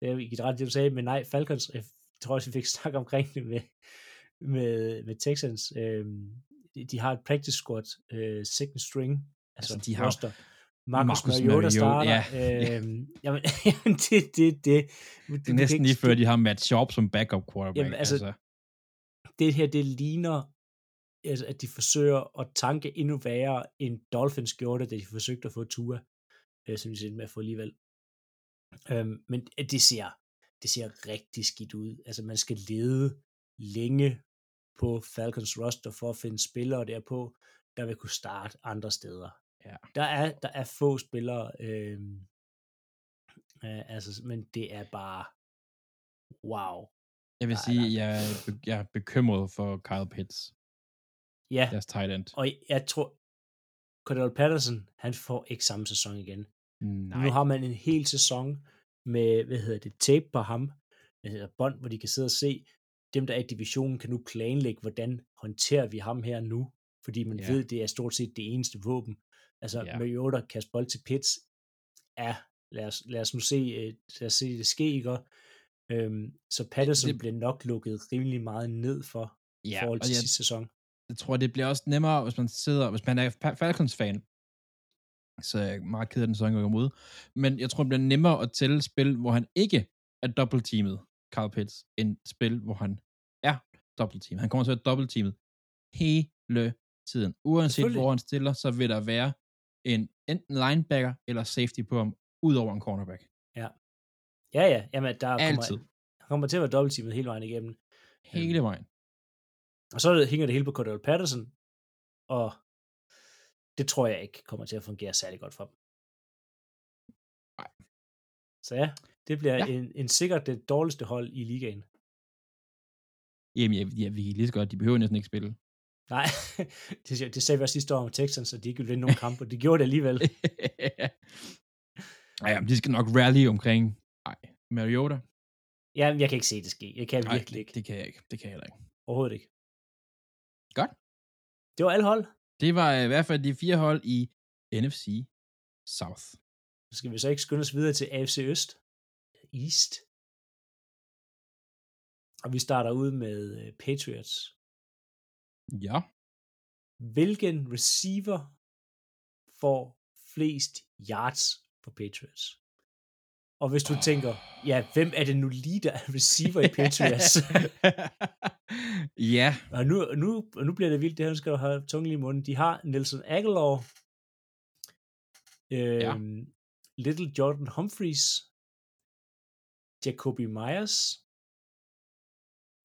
det er ikke ret, det du sagde, men nej, Falcons, jeg tror også, vi fik snakket omkring det med, med, med Texans. Øh, de, de har et practice squad, øh, second string, altså, Altså, altså de har roster. Marcus, Mariota starter. ja. øhm, jamen, jamen, det, det, det. Det er næsten lige før, de har Matt Sharp som backup quarterback. Jamen, altså, det her, det ligner, altså, at de forsøger at tanke endnu værre, end Dolphins gjorde det, da de forsøgte at få Tua, øh, som de endte med at få alligevel. Øhm, men øh, det ser, det ser rigtig skidt ud. Altså, man skal lede længe på Falcons roster for at finde spillere derpå, der vil kunne starte andre steder. Ja. Der er, der er få spillere, øh, øh, altså, men det er bare, wow. jeg vil sige, jeg er, jeg er bekymret for Kyle Pitts, Ja, deres tight end. Og jeg tror, Cordell Patterson, han får ikke samme sæson igen. Nej. Nu har man en hel sæson med, hvad hedder det, tape på ham, altså bånd, hvor de kan sidde og se, dem der er i divisionen kan nu planlægge, hvordan håndterer vi ham her nu, fordi man Ja. ved, det er stort set det eneste våben. Altså, Ja. Mariota kaste bold til Pitts, ja, lad os, lad os nu se, øh, lad os se det ske, ikke? Øhm, så Patterson det- bliver nok lukket rimelig meget ned for, i ja, forhold og til jeg, sidste sæson. jeg tror, det bliver også nemmere, hvis man sidder, hvis man er Fa- Falcons-fan, så er jeg meget ked af den sæson, jeg ud. Men jeg tror, det bliver nemmere at tælle spil, hvor han ikke er dobbeltteamet, Carl Pitts, end spil, hvor han er dobbeltteamet. Han kommer til at være dobbeltteamet hele tiden. Uanset hvor han stiller, så vil der være en enten linebacker eller safety på ham, ud over en cornerback. Ja, ja, jamen, der kommer, Altid. han kommer til at være dobbeltteamet hele vejen igennem. Hele vejen. Og så hænger det hele på Cordell Patterson, og det tror jeg ikke kommer til at fungere særlig godt for dem. Nej. Så ja, det bliver Ja. en, en sikkert det dårligste hold i ligaen. Jamen, ja, ja, vi kan lige så godt, de behøver næsten ikke spille. Nej, det, det sagde vi også sidste år om Texans, så de ikke ville vinde nogen kampe, og de gjorde det alligevel. ja, de skal nok rally omkring Nej, Mariota. Ja, jeg kan ikke se det ske. Jeg kan Nej, virkelig det, ikke. det kan jeg ikke. Det kan jeg heller ikke. Overhovedet ikke. Godt. Det var alle hold. Det var i hvert fald de fire hold i NFC South. Så skal vi så ikke skynde os videre til AFC Øst. East. Og vi starter ud med øh, Patriots. Ja. Hvilken receiver får flest yards på Patriots? Og hvis du tænker, ja, hvem er det nu lige, der er receiver i Patriots? ja. og nu, nu, nu bliver det vildt, det her skal du have tungen lige i munden. De har Nelson Aguilar, øhm, Little Jordan Humphreys, Jacoby Myers,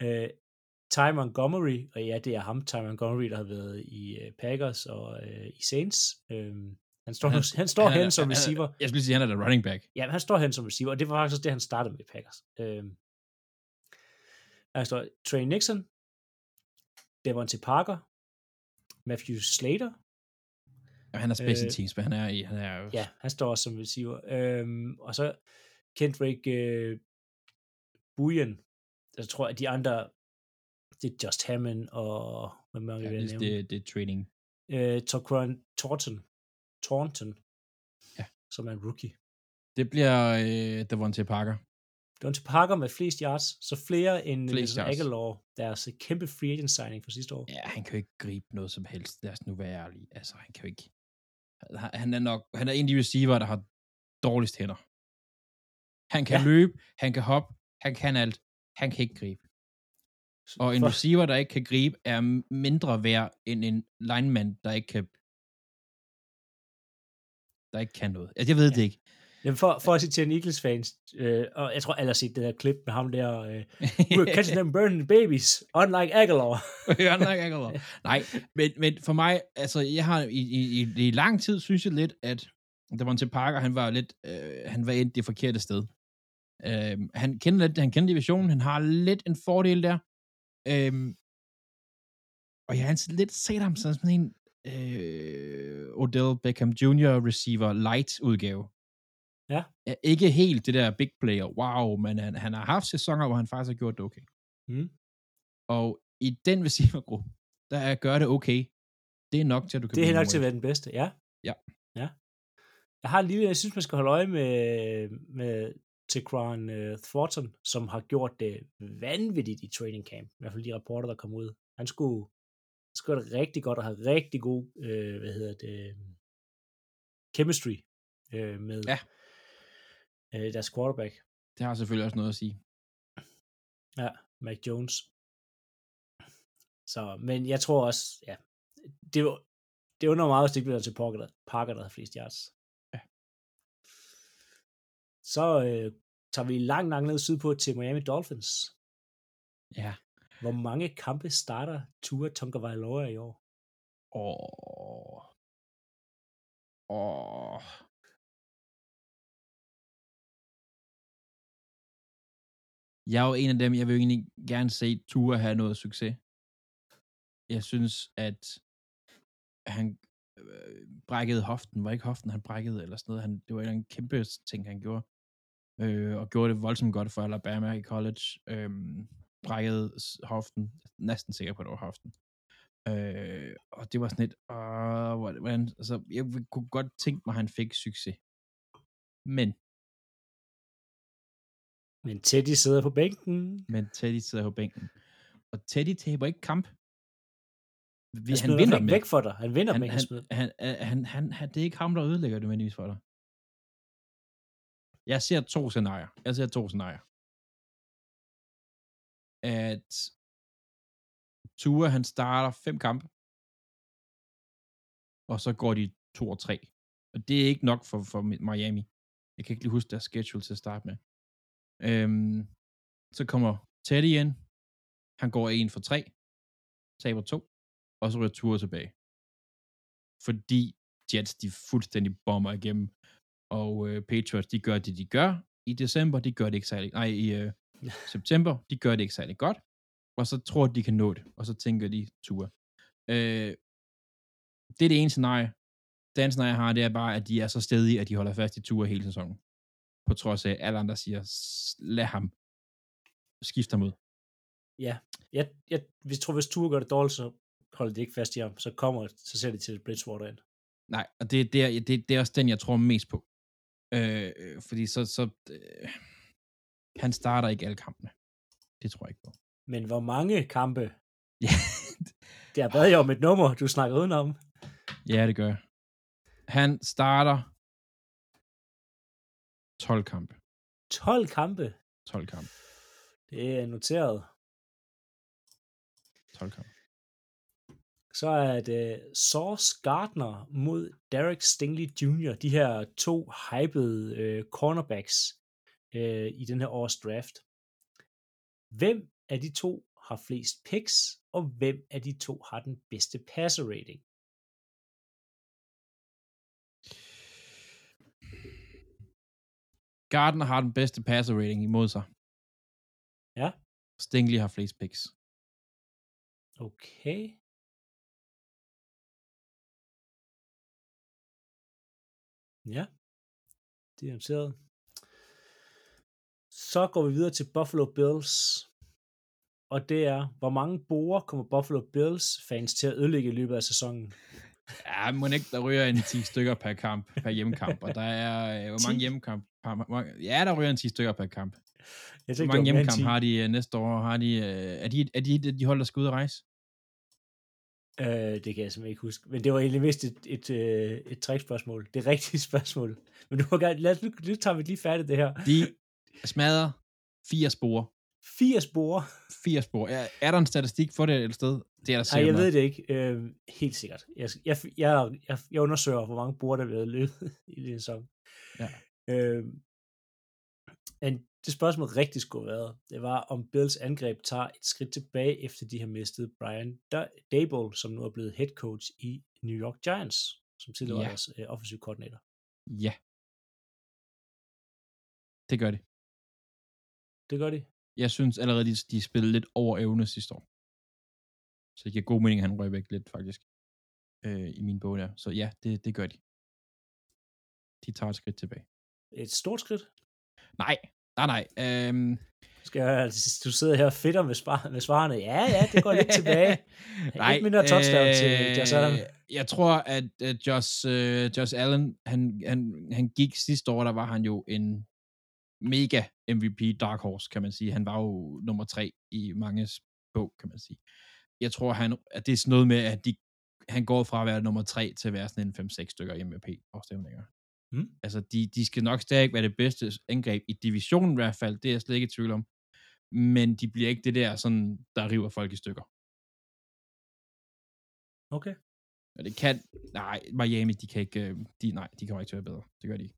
øh, Ty Montgomery, og ja, det er ham, Ty Montgomery, der har været i øh, Packers og øh, i Saints. Øh, han står, han, han står hen som receiver. jeg skulle sige, han er der running back. Ja, han står hen som receiver, og det var faktisk også det, han startede med i Packers. Øh, står Trey Nixon, Devontae Parker, Matthew Slater. Ja, han er special Øh, teams, men han er i, han er jo... Ja, han står også som receiver. Øhm, og så Kendrick øh, Buyen. Jeg tror, at de andre, det er Just Hammond og hvad mange ja vil det, det, er trading. Øh, Torquan Thornton. Thornton. Ja. Som er en rookie. Det bliver øh, Devontae Parker. Devontae Parker med flest yards, så flere end Flest. Aguilar, deres kæmpe free agent signing fra sidste år. Ja, han kan jo ikke gribe noget som helst. Lad os nu være ærlige. Altså, han kan jo ikke... Han- Han er nok... Han er en af de receiver, der har dårligst hænder. Han kan Ja. løbe, han kan hoppe, han kan alt. Han kan ikke gribe. Og en For- receiver, der ikke kan gribe, er mindre værd end en lineman, der ikke kan der ikke kan noget. Altså, jeg ved Ja. det ikke. Jamen for, for at sige til en Eagles fans, øh, og jeg tror alle har set det der klip med ham der, øh, we're catching them burning babies, unlike Aguilar. Ikke alvor. Nej, men, men for mig, altså, jeg har i, i, i, i lang tid, synes jeg lidt, at der var til Parker, han var lidt, øh, han var endt det forkerte sted. Øh, han kender lidt, han kender divisionen, han har lidt en fordel der. Øh, og jeg har lidt set ham som sådan en øh, Odell Beckham Jr. receiver light udgave. Ja. Ja, Ikke helt det der big player, wow, men han, han har haft sæsoner, hvor han faktisk har gjort det okay. Mm. Og i den receivergruppe, der er, gør det okay. Det er nok til, at du kan Det er nok til at være den bedste, ja. Ja. ja. Jeg har lille, jeg synes, man skal holde øje med, med Tequan uh, Thornton, som har gjort det vanvittigt i training camp. I hvert fald de rapporter, der kom ud. Han skulle, han skulle det rigtig godt og have rigtig god, øh, hvad hedder det, chemistry øh, med Ja. øh, deres quarterback, et. Det har selvfølgelig også noget at sige. Mac Jones. Så, men jeg tror også, ja, det, var- det undrer mig meget, hvis det ikke bliver til Parker, der, Parker, der har flest yards. Så øh, tager vi langt, langt ned sydpå til Miami Dolphins. Ja. Hvor mange kampe starter Tua Tagovailoa i år? Åh. Åh. Jeg er jo en af dem, jeg vil egentlig gerne se Ture have noget succes. Jeg synes, at han øh, brækkede hoften. Var ikke hoften, han brækkede eller sådan noget. Han, det var en kæmpe ting, han gjorde. Øh, og gjorde det voldsomt godt for Alabama i college. Øh, brækkede hoften. Næsten sikker på, at det var hoften. Øh, og det var sådan lidt, øh, hvordan, altså, jeg kunne godt tænke mig, at han fik succes. Men, Men Teddy sidder på bænken. men Teddy sidder på bænken. Og Teddy taber ikke kamp. Vi, Han, han vinder væk, med. væk for dig. Han vinder Han, med, han, han, smider. han, han, han, han, han, det er ikke ham, der ødelægger det nødvendigvis for dig. Jeg ser to scenarier. Jeg ser to scenarier. At Tua, han starter fem kampe, og så går de to og tre. Og det er ikke nok for, for Miami. Jeg kan ikke lige huske deres schedule til at starte med. Øhm, så kommer Teddy ind. Han går en for tre. Taber to. Og så ryger Tua tilbage. Fordi Jets, de fuldstændig bomber igennem. Og øh, Patriots, de gør det, de gør. I december, de gør det ikke særlig... Nej, i øh, september, de gør det ikke særlig godt. Og så tror de, de kan nå det. Og så tænker de, Tua. Øh, det er det ene scenarie. Det andet scenarie, jeg har, det er bare, at de er så stedige, at de holder fast i Tua hele sæsonen. På trods af, at alle andre siger, "S- lad ham skifte ham ud. Ja, jeg, jeg, hvis tror, hvis Tua gør det dårligt, så holder de ikke fast i ham. Så kommer, så ser de til Bridgewater ind. Nej, og det, det, er, det, det er også den, jeg tror mest på. Øh, øh, fordi så, så øh, han starter ikke alle kampene. Det tror jeg ikke på. Men hvor mange kampe? Ja, Det er bad jo om et nummer, du snakker udenom. ja det gør jeg. Han starter 12 kampe. 12 kampe. 12 kampe. Det er noteret. 12 kampe. Så er det Sauce Gardner mod Derek Stingley Jr., de her to hypede øh, cornerbacks øh, i den her års draft. Hvem af de to har flest picks, og hvem af de to har den bedste passer rating? Gardner har den bedste passer rating imod sig. Ja. Stingley har flest picks. Okay. Ja, det er noteret. Så går vi videre til Buffalo Bills. Og det er, hvor mange borer kommer Buffalo Bills fans til at ødelægge i løbet af sæsonen? Ja, må ikke, der ryger en 10 stykker per kamp, per hjemmekamp, og der er, øh, hvor mange 10? hjemmekamp, mange- ja, der ryger en 10 stykker per kamp. Jeg Hvor tænkte, mange mere end hjemmekamp 10. har de øh, næste år? Har de, øh, er, de, er de de hold, der skal ud og rejse? Øh, det kan jeg simpelthen ikke huske. Men det var egentlig vist et, et, øh, et trickspørgsmål. Det rigtige spørgsmål. Men du har gerne, lad os, nu, nu tager vi lige færdigt det her. De smadrer fire spor. 80 borer. Fire spor. Er, er der en statistik for det et sted? Det er der Nej, jeg ved det ikke. Øh, helt sikkert. Jeg, jeg, jeg, jeg, jeg undersøger, hvor mange borer, der er blevet løbet i den sæson. Ja. Øh, men det spørgsmål rigtig skulle have været, det var, om Bills angreb tager et skridt tilbage, efter de har mistet Brian Da- Dable, som nu er blevet head coach i New York Giants, som tidligere var Ja. deres øh, offensive koordinator. Ja. Det gør de. Det gør de. Jeg synes allerede, de, de spillede lidt over evne sidste år. Så det giver god mening, at han røg væk lidt, faktisk. Øh, I min bog der. Så ja, det, det gør de. De tager et skridt tilbage. Et stort skridt. Nej, nej, nej. Øhm, Skal jeg, altså, du sidder her og fedter med, spar, med svarene. Ja, ja, det går lidt tilbage. Nej, Ikke mindre touchdown til Josh Allen. øh, Jeg tror, at uh, Josh, uh, Josh Allen, han, han, han gik sidste år, der var han jo en mega MVP dark horse, kan man sige. Han var jo nummer tre i manges bog, kan man sige. Jeg tror, han, at det er sådan noget med, at de, han går fra at være nummer tre til at være sådan en 5-6 stykker MVP-afstemninger. Mm. Altså, de, de skal nok stadig være det bedste angreb i divisionen i hvert fald, det er jeg slet ikke i tvivl om. Men de bliver ikke det der, sådan, der river folk i stykker. Okay. Og det kan, nej, Miami, de kan ikke, øh, de, nej, de kan ikke være bedre. Det gør de ikke.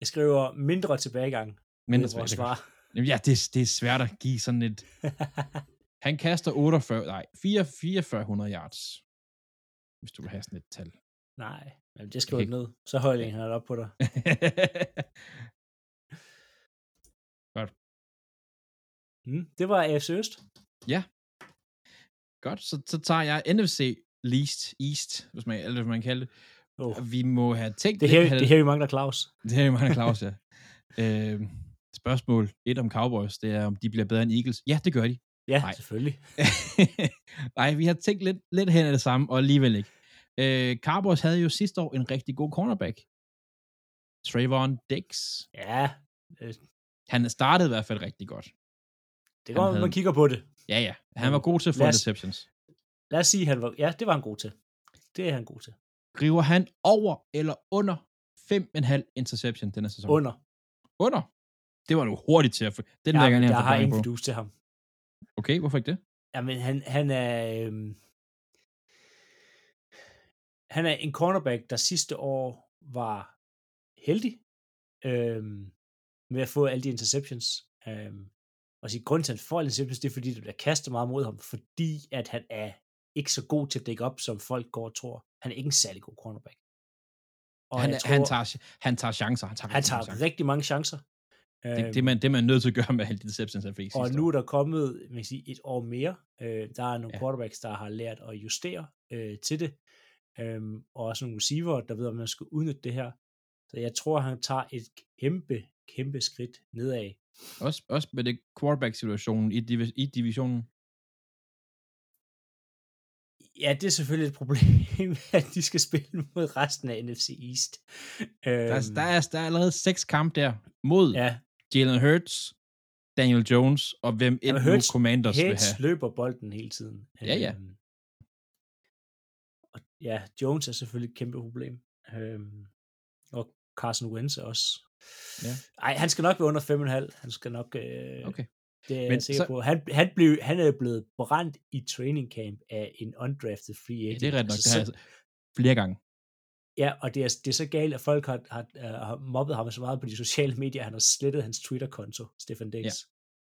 Jeg skriver mindre tilbagegang. Vores svar. Jamen, ja, det, det er svært at give sådan et, han kaster 48, nej, 4, 4400 yards. Hvis du vil have sådan et tal. Nej, men det skriver Okay. ned. Så højt han det op på dig. Godt. Mm, det var AFC Øst. Godt, så, så tager jeg NFC Least East, hvis man, eller hvis man kan det. Oh. Vi må have tænkt Det er her, det er her, vi mangler Claus. Det her er mange Claus, ja. øh, spørgsmål et om Cowboys, det er, om de bliver bedre end Eagles. Ja, det gør de. Ja. Nej. selvfølgelig. Nej, vi har tænkt lidt, lidt hen af det samme, og alligevel ikke. Øh, Cowboys havde jo sidste år en rigtig god cornerback. Trayvon Dix. Ja, øh, Han startede i hvert fald rigtig godt. det går, havde- man kigger på det. Ja, ja. Han var god til at få interceptions. Lad os sige, han var, ja, det var han god til. Det er han god til. Griver han over eller under 5,5 interception denne sæson? Under. Under? Det var nu hurtigt til at få. Den Ja, jeg gerne jeg, jeg har ingen fidus til ham. Okay, hvorfor ikke det? Jamen, han, han er... Øhm, han er en cornerback, der sidste år var heldig øhm, med at få alle de interceptions. Øhm, og sige, grund til, at han får alle interceptions, det er, fordi der bliver kastet meget mod ham, fordi at han er ikke så god til at dække op, som folk går og tror. Han er ikke en særlig god cornerback. Og Han, jeg han, tager, han tager chancer. Han tager, han rigtig tager mange chancer. rigtig mange chancer. Det, det, er man, det er man nødt til at gøre med alle de interceptions, han fik Og nu er der kommet man kan sige, et år mere. Øh, der er nogle ja. quarterbacks, der har lært at justere øh, til det. Øhm, og også nogle receiver, der ved, om man skal udnytte det her. Så jeg tror, han tager et kæmpe, kæmpe skridt nedad. Også, også med det quarterback-situationen i, divi- i divisionen. Ja, det er selvfølgelig et problem, at de skal spille mod resten af NFC East. Øhm, Der, er, der, er, der er allerede seks kampe der mod ja. ja, Jalen Hurts, Daniel Jones og hvem end nu Hurts- Commanders vil Hurts have. løber bolden hele tiden. Ja, ja. Øhm, ja, Jones er selvfølgelig et kæmpe problem. Øhm, og Carson Wentz er også. Ja. Ej, han skal nok være under 5,5. Han skal nok... Øh, Okay. Det er Men jeg sikker så- på. Han, han, blev, han er blevet brændt i training camp af en undrafted free Ja, agent. det er ret nok, Altså, det har så- altså flere gange. Ja, og det er, det er så galt, at folk har, har, øh, har mobbet ham så meget på de sociale medier, at han har slettet hans Twitter-konto, Stefan Dix.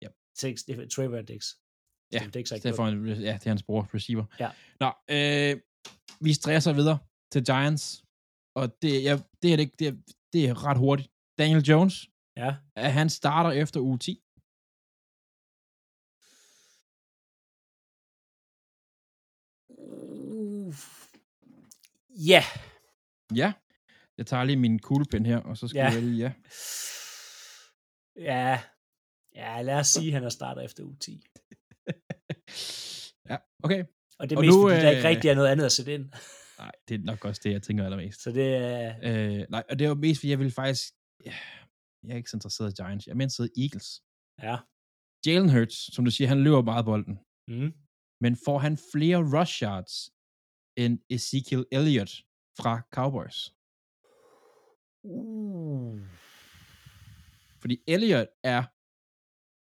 Ja. Ja. Stefan, Trevor Dix. Ja, Stefan Dix har ikke Stefan, ja, det er hans bror, receiver. Ja. Nå, øh, vi stresser videre til Giants, og det, ja, det, er, det, det, det er ret hurtigt. Daniel Jones, Ja, han starter efter uge 10. Uh. Ja, Ja, jeg tager lige min kuglepen her, og så skal Ja. jeg lige, ja. ja, ja, lad os sige, at han er starter efter uge 10. ja, okay. Og det er Og mest, nu, fordi der øh, ikke rigtig er noget andet at sætte ind. Nej, det er nok også det, jeg tænker allermest. Så det er... Øh, nej, og det er jo mest, fordi jeg vil faktisk... Jeg er ikke så interesseret i Giants. Jeg er mere interesseret i Eagles. Ja. Jalen Hurts, som du siger, han løber meget bolden. Mm. Men får han flere rush yards end Ezekiel Elliott fra Cowboys? Uh. Fordi Elliott er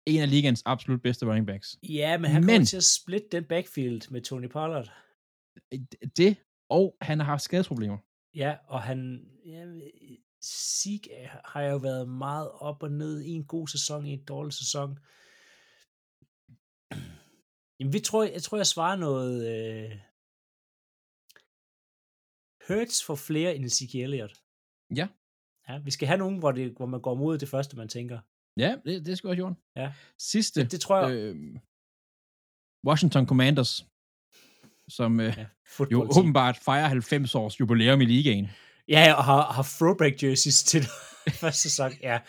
en af ligens absolut bedste running backs. Ja, men han kommer Men- til at splitte den backfield med Tony Pollard. Det, og han har haft skadesproblemer. Ja, og han... Ja, Sig har jo været meget op og ned i en god sæson, i en dårlig sæson. Jamen, vi tror, jeg tror, jeg svarer noget... Øh... Hurts for flere end Ezekiel Elliott. Ja. Ja, vi skal have nogen, hvor, det, hvor man går mod det første, man tænker. Ja, det, det sgu også Jorden. Ja. Sidste, Det, det tror jeg... øh, Washington Commanders, som øh, ja, jo åbenbart fejrer 90 års jubilæum i ligaen. Ja, og har, har throwback jerseys til første sæson. Ja,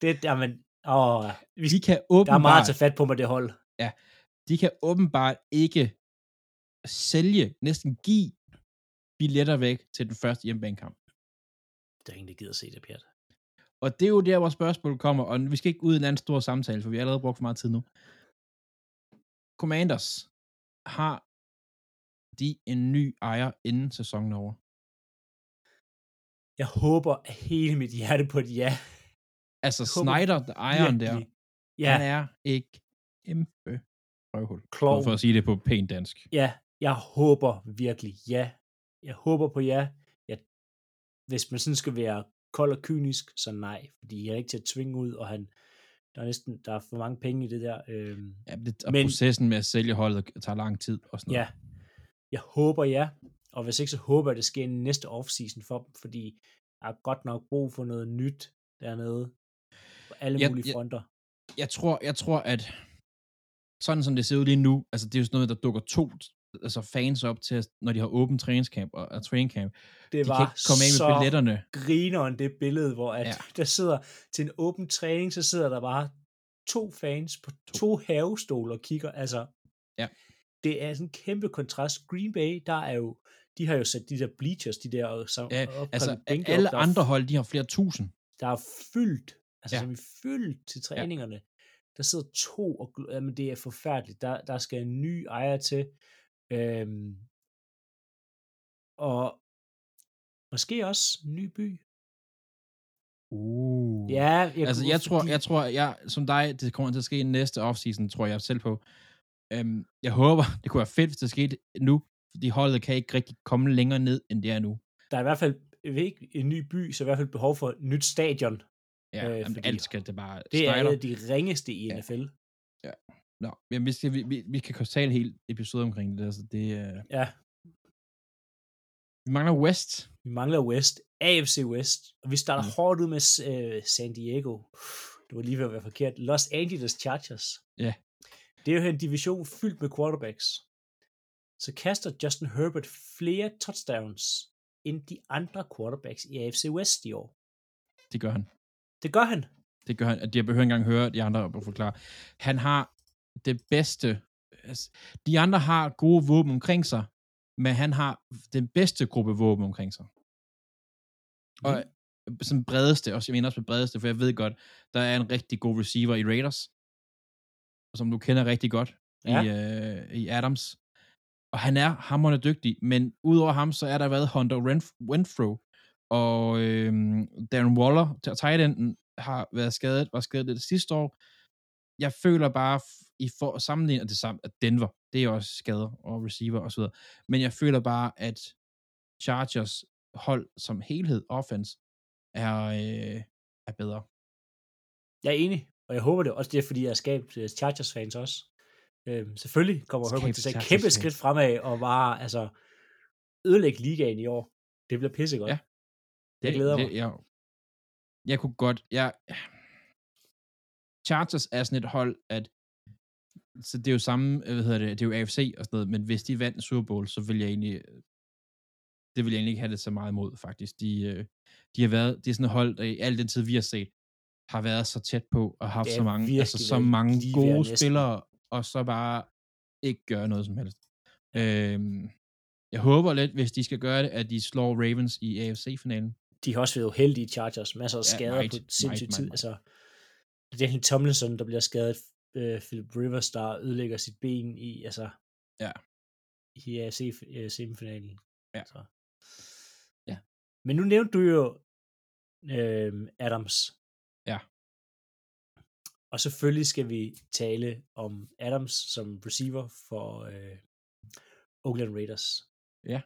det er man... Åh, vi, De kan der er meget åbenbart, at tage fat på med det hold. de kan åbenbart ikke sælge, næsten give billetter væk til den første hjemmebanekamp. Der er ingen, der gider se det, Pjat. Og det er jo der, hvor spørgsmålet kommer, og vi skal ikke ud i en anden stor samtale, for vi har allerede brugt for meget tid nu. Commanders, har de en ny ejer inden sæsonen er over? Jeg håber hele mit hjerte på et ja. Altså Jeg håber Snyder, der ejeren der. Ja, han er ikke kæmpe røvhul. Klovn. For at sige det på pænt dansk. ja, jeg håber virkelig ja. Jeg håber på ja. Jeg, hvis man sådan skal være kold og kynisk, så nej. Fordi jeg er ikke til at tvinge ud, og han, der er næsten der er for mange penge i det der. Øhm, Ja, det, og Men- processen med at sælge holdet tager lang tid og sådan noget. Ja, jeg håber ja, og hvis ikke, så håber jeg, det sker i næste offseason for dem, fordi der er godt nok brug for noget nyt dernede, på alle Jeg- mulige jeg- fronter. Jeg tror, jeg tror, at sådan som det ser ud lige nu, altså det er jo sådan noget, der dukker to altså fans op til, når de har åbent træningscamp og, og training camp. Det De var kan ikke komme af med så billetterne. grineren det billede, hvor at Ja. der sidder til en åben træning, så sidder der bare to fans på to, to havestole og kigger. Altså, Ja. det er sådan en kæmpe kontrast. Green Bay, der er jo, de har jo sat de der bleachers, de der så, Ja, altså bænke alle op, der er andre hold, de har flere tusind. der er fyldt, altså Ja. som i fyldt til træningerne. Ja. Der sidder to, og jamen det er forfærdeligt. Der, der skal en ny ejer til. Øhm, og måske også ny by. Uh. Ja, jeg, altså jeg tror, fordi- jeg tror, jeg, som dig, det kommer til at ske i næste offseason, tror jeg selv på. Øhm, jeg håber, det kunne være fedt, hvis det skete nu, fordi holdet kan ikke rigtig komme længere ned, end det er nu. Der er i hvert fald ved ikke, en ny by, så i hvert fald behov for et nyt stadion. Ja, Øh, jamen, alt skal det bare Det er de ringeste i Ja. NFL. Nå, men vi, skal, vi, vi, vi kan tale helt episode omkring det. Altså det øh, Ja, vi mangler West. vi mangler West. AFC West. Og vi starter Mm. mm. hårdt ud med øh, San Diego. Det var lige ved at være forkert. Los Angeles Chargers. Ja. Det er jo en division fyldt med quarterbacks. Så kaster Justin Herbert flere touchdowns end de andre quarterbacks i AFC West i år. Det gør han. Det gør han. Det gør han. Jeg behøver ikke engang høre de andre at forklare. Han har det bedste. altså, De andre har gode våben omkring sig, men han har den bedste gruppe våben omkring sig. Og Mm. som bredeste, også, jeg mener også med bredeste, for jeg ved godt, der er en rigtig god receiver i Raiders, som du kender rigtig godt Ja. i, øh, i Adams. Og han er hammerende dygtig, men udover ham, så er der været Hunter Renf- Renfro, og øh, Darren Waller, tight enden, har været skadet, var skadet det sidste år. jeg føler bare, i for sammenligning det samme, at Denver, det er også skader og receiver og så videre, men jeg føler bare, at Chargers hold som helhed, offense, er, øh, er bedre. Jeg er enig, og jeg håber det også, det er, fordi jeg har skabt øh, Chargers-fans også. Øhm, selvfølgelig kommer Herbert til at tage kæmpe skridt fremad, og bare altså, ødelægge ligaen i år. Det bliver pissegodt. Ja. Jeg glæder mig. Det, jeg, jeg kunne godt, jeg, Chargers er sådan et hold, at så det er jo samme, øh, hvad hedder det, det er jo AFC og sådan noget, men hvis de vandt Super Bowl, så vil jeg egentlig, øh, det vil jeg egentlig ikke have det så meget imod, faktisk. De, øh, de har været, det er sådan et hold, der i al den tid, vi har set, har været så tæt på og haft Det er så mange, altså så mange gode spillere, og så bare ikke gøre noget som helst. Øhm, jeg håber lidt, hvis de skal gøre det, at de slår Ravens i AFC-finalen. De har også været uheldige Chargers. Masser af Ja, skader meget, på sindssygt tid. Altså, Daniel Tomlinson, der bliver skadet. Øh, Philip Rivers, der ødelægger sit ben i, altså, Ja. i AFC øh, semifinalen. Ja. Så. Ja. Men nu nævnte du jo øh, Adams. Ja. Og selvfølgelig skal vi tale om Adams som receiver for øh, Oakland Raiders. Ja.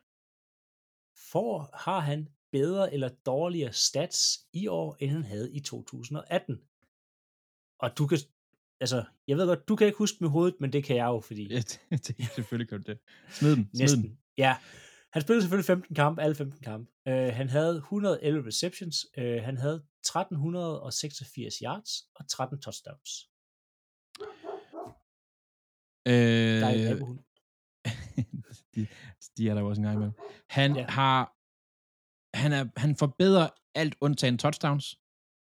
For har han bedre eller dårligere stats i år, end han havde i 2018? Og du kan, altså, jeg ved godt, du kan ikke huske med hovedet, men det kan jeg jo, fordi Ja, det, det, selvfølgelig kan du det. Smid den, smid næsten. den. Ja, han spillede selvfølgelig 15 kampe, alle 15 kampe. Uh, han havde 111 receptions, uh, han havde 1386 yards og 13 touchdowns. Der er en Øh, nabohund. de, de er der jo også en gang imellem. Han ja. har, han, er, han forbedrer alt undtagen touchdowns,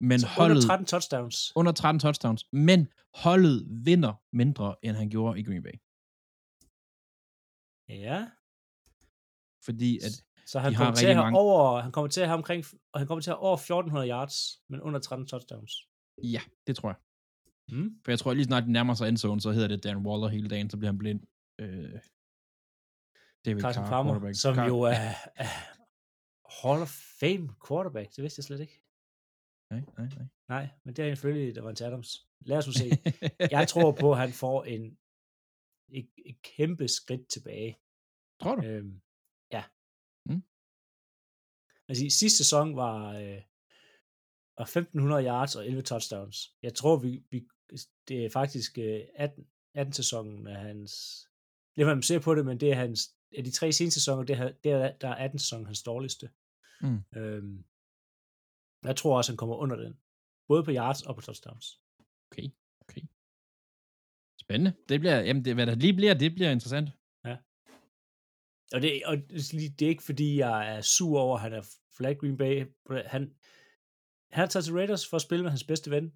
men Så holdet, under 13 touchdowns. under 13 touchdowns, men holdet vinder mindre, end han gjorde i Green Bay. Ja, Fordi at, så han kommer, til at mange- over, han kommer til at have omkring, og han kommer til at have over 1400 yards, men under 13 touchdowns. ja, det tror jeg. Mm. For jeg tror, lige snart de nærmer sig endzone, så hedder det Dan Waller hele dagen, så bliver han blind. Øh, David Carson Carr, Farmer, som Car- jo er, er Hall of Fame quarterback, det vidste jeg slet ikke. Nej, nej, nej. Nej, men det er selvfølgelig, en Adams. Lad os nu se. Jeg tror på, at han får en et, et kæmpe skridt tilbage. tror du? Øhm, ja. Mm. Altså, sidste sæson var, øh, var 1500 yards og 11 touchdowns. Jeg tror, vi, vi det er faktisk øh, 18, 18 sæsonen af hans... Det er, man ser på det, men det er hans... Af de tre seneste sæsoner, det er, det er, der er 18 sæsonen hans dårligste. Mm. Øhm, jeg tror også, han kommer under den. Både på yards og på touchdowns. Okay, okay. Spændende. Det bliver, jamen det, hvad der lige bliver, det bliver interessant. Og det, og det er ikke fordi, jeg er sur over, at han er flag Green Bay. Han, han har taget til Raiders for at spille med hans bedste ven.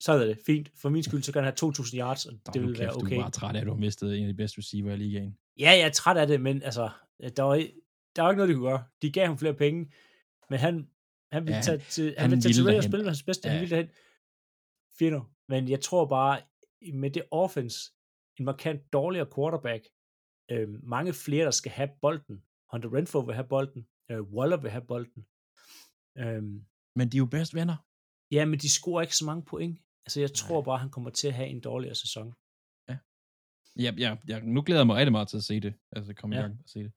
Så er det fint. For min skyld, så kan han have 2.000 yards, og det vil være okay. Du er bare træt af, at du har mistet en af de bedste receiver i ligaen. Ja, jeg er træt af det, men altså, der var, der var ikke noget, de kunne gøre. De gav ham flere penge, men han, han ville Ja, ja, tage til, han, han ville tage til ville Raiders og spille med hans bedste. Ja. Han Ja. ville derhen. Fino. Men jeg tror bare, med det offense, en markant dårligere quarterback, øh, mange flere, der skal have bolden. Hunter Renfro vil have bolden. Øh, Waller vil have bolden. Øh, Men de er jo bedst venner. ja, men de scorer ikke så mange point. Altså, jeg tror Nej. bare, han kommer til at have en dårligere sæson. Ja, ja, ja, nu glæder jeg mig rigtig meget til at se det. Altså, komme Ja. i gang og se det.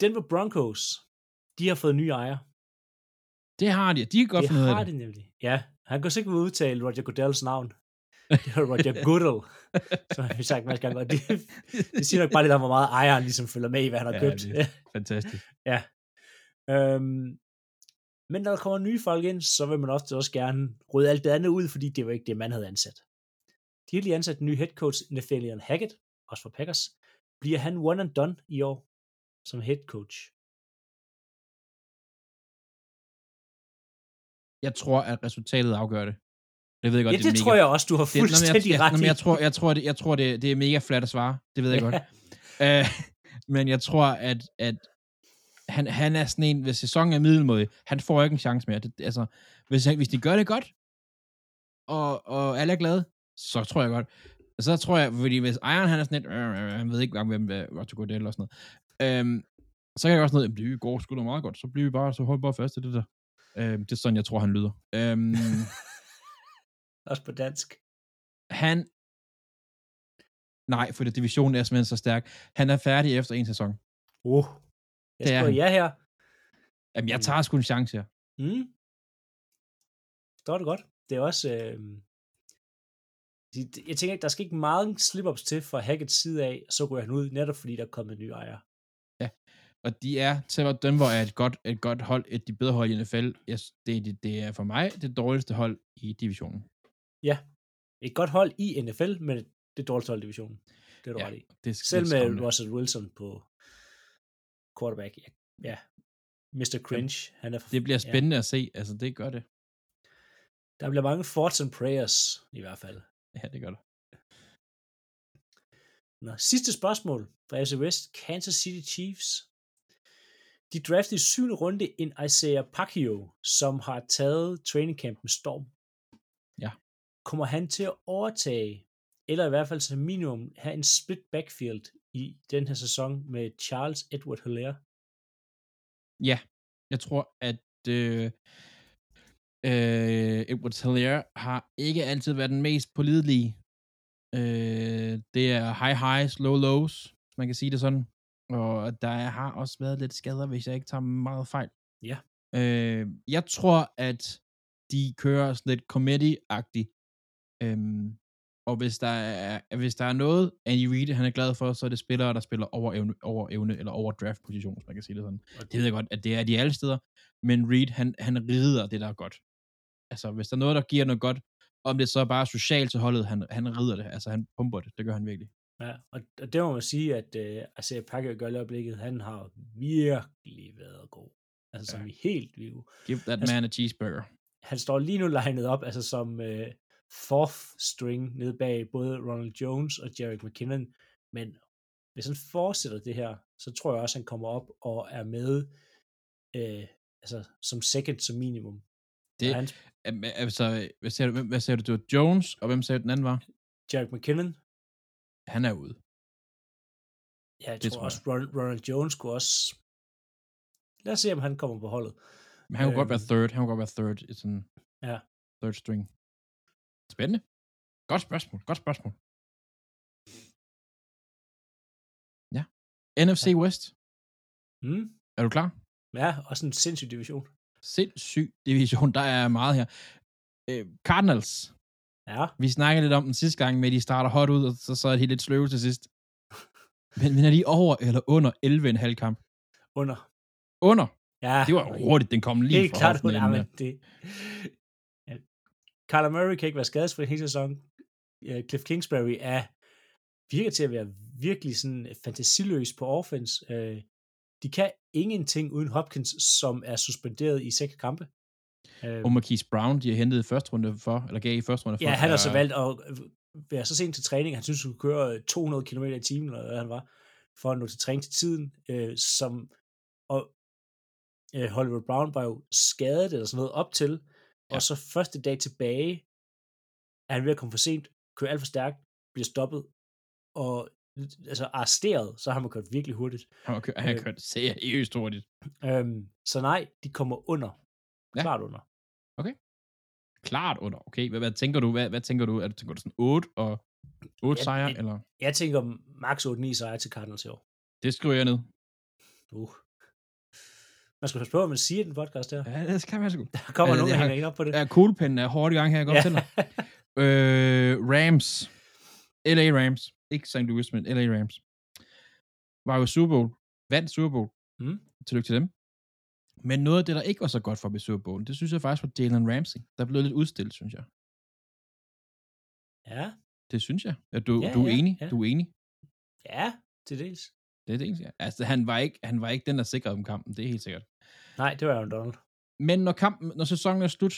Denver Broncos, de har fået nye ejere. Det har de. De kan godt det finde ud af har det. de nemlig. Ja, han kan sikkert udtale Roger Goodells navn. Det er Roger Goodell, som har vi sagt mange gange. Det, det siger nok bare lidt om, hvor meget ejeren ligesom følger med i, hvad han har Ja, købt. det- Fantastisk. ja. Øhm, men når der kommer nye folk ind, så vil man også, også gerne rydde alt det andet ud, fordi det var ikke det, man havde ansat. De har lige ansat en ny head coach, Nathaniel Hackett, også for Packers. Bliver han one and done i år som head coach? Jeg tror, at resultatet afgør det. Det ved jeg godt, ja, det, det, det mega tror jeg også, du har Det, nå, men fuldstændig jeg, ret jeg, i. jeg tror, jeg tror, det, jeg tror det, det er mega flat at svare. Det ved jeg godt. Uh, men jeg tror, at, at han, han er sådan en, hvis sæsonen er middelmådig, han får ikke en chance mere. Det, altså, hvis, han, hvis de gør det godt, og, og alle er glade, så tror jeg godt. Så tror jeg, fordi hvis ejeren han er sådan lidt, øh, øh, han ved ikke hvem er Roger Goodell og sådan noget, øhm, så kan jeg også noget, det går sgu da meget godt, så bliver vi bare, så hold bare fast i det der. Øhm, det er sådan, jeg tror, han lyder. Øhm, Også på dansk. Han... Nej, for det divisionen er simpelthen så stærk. Han er færdig efter en sæson. Uh. Jeg Det er ja her. Jamen, jeg Mm. tager sgu en chance her. Mm. Står det godt. Det er også... Øh, jeg tænker ikke, der skal ikke meget slip-ups til fra Hackett's side af, så ryger han ud, netop fordi der er kommet nye ejere. Og de er, selvom Denver er et godt, et godt hold, et af de bedre hold i NFL, jeg, det, det, det er for mig det dårligste hold i divisionen. Et godt hold i NFL, men det er dårligste hold i divisionen. Det er du Ja, ret i. Det er Selv lidt med skræmmende. Russell Wilson på quarterback. Ja, ja. Mr. Cringe. Han er, Det bliver ja. spændende at se. Altså, det gør det. Der bliver mange thoughts and prayers, i hvert fald. Ja, det gør det. Nå, sidste spørgsmål fra AFC West. Kansas City Chiefs. De draftede i syvende runde en Isaiah Pacquiao, som har taget training camp med storm. Ja. Kommer han til at overtage, eller i hvert fald som minimum have en split backfield i den her sæson med Charles Edward Hilaire? Ja, jeg tror, at øh, øh, Edward Hilaire har ikke altid været den mest pålidelige. Øh, det er high highs, low lows, hvis man kan sige det sådan. Og der har også været lidt skader, hvis jeg ikke tager meget fejl. Ja. Øh, jeg tror, at de kører sådan lidt committee-agtigt. Øhm, og hvis der, er, hvis der er noget, Andy Reid han er glad for, så er det spillere, der spiller over evne, over evne eller over draft-position, hvis man kan sige det sådan. Og Det ved jeg godt, at det er de alle steder, men Reed, han, han rider det, der er godt. Altså, hvis der er noget, der giver noget godt, om det så er bare socialt til holdet, han, han rider det, altså han pumper det, det gør han virkelig. Ja, og, og det må man sige, at uh, Isaiah Pacquiao gør øjeblikket, han har virkelig været god. Altså som Ja. i helt vildt. Give that Altså- man a cheeseburger. han står lige nu legnet op, altså som øh, fourth string nede bag både Ronald Jones og Jarek McKinnon, men hvis han fortsætter det her, så tror jeg også, han kommer op og er med øh, altså som second som minimum. Det- Og han, Altså, hvad sagde du, hvem- hvad sagde du, det var Jones, og hvem sagde den anden var? Jarek McKinnon, Han er ude. ja, jeg Det tror, tror også, Ronald, Ronald Jones kunne også, lad os se, om han kommer på holdet. Men han kunne godt være Øhm. third, han kunne godt være third, i sådan Ja. third string. Spændende. Godt spørgsmål, godt spørgsmål. Ja. NFC West, Mm, er du klar? ja, også en sindssyg division. sindssyg division. Der er meget her. Øh, Cardinals. Ja, Vi snakkede lidt om den sidste gang med, at de starter hot ud, og så, så er de lidt sløve til sidst. Men vinder de over eller under 11,5 kamp? under. Under. Ja, Det var hurtigt, den kom lige Helt fra klart, ind men der. det... Ja. Kyler Murray kan ikke være skadesfri hele sæsonen. Cliff Kingsbury er virker til at være virkelig sådan fantasiløs på offense. Øh, de kan ingenting uden Hopkins, som er suspenderet i seks kampe. Øh, Og Marquise Brown, de har hentet første runde for, eller gav i første runde for. ja, han har så valgt at være så sent til træning. Han synes, han kunne køre 200 km i timen, eller hvad han var, for at nå til træning til tiden. Øh, som, og øh, Hollywood Brown var jo skadet eller sådan noget op til, ja. og så første dag tilbage, er han ved at komme for sent, kører alt for stærkt, bliver stoppet, og altså arresteret, så har man kørt virkelig hurtigt. Han har kørt, han har Øh. kørt seriøst hurtigt. Øhm, så nej, de kommer under. Ja. Klart under. Klart under. Okay, hvad, hvad tænker du? Hvad, hvad tænker du? Er du, tænker du sådan 8 og 8 Ja, sejre, ja. eller? Jeg tænker max 8-9 sejre til Cardinals i år. Det skriver jeg ned. Uh. Man skal passe på, hvad man siger i den podcast her. Ja, det skal man sgu. Der kommer Ja, nogen, der hænger ikke op på det. Ja, kuglepinden er hårdt i gang her, jeg godt ja. Øh, Rams. LA Rams. Ikke St. Louis, men LA Rams. Var jo Super Bowl. Vandt Super Bowl. Mm. Tillykke til dem. Men noget af det, der ikke var så godt for Bowl, det synes jeg faktisk var Jalen Ramsey. Der blev lidt udstillet, synes jeg. Ja, Det synes jeg. Er du, Ja, du er ja, enig? ja. Du er enig? ja, til dels. Det er det eneste. ja. Altså, han var, ikke, han var ikke den, der sikrede dem kampen. Det er helt sikkert. Nej, det var Aaron Donald. Men når, kampen, når sæsonen er slut,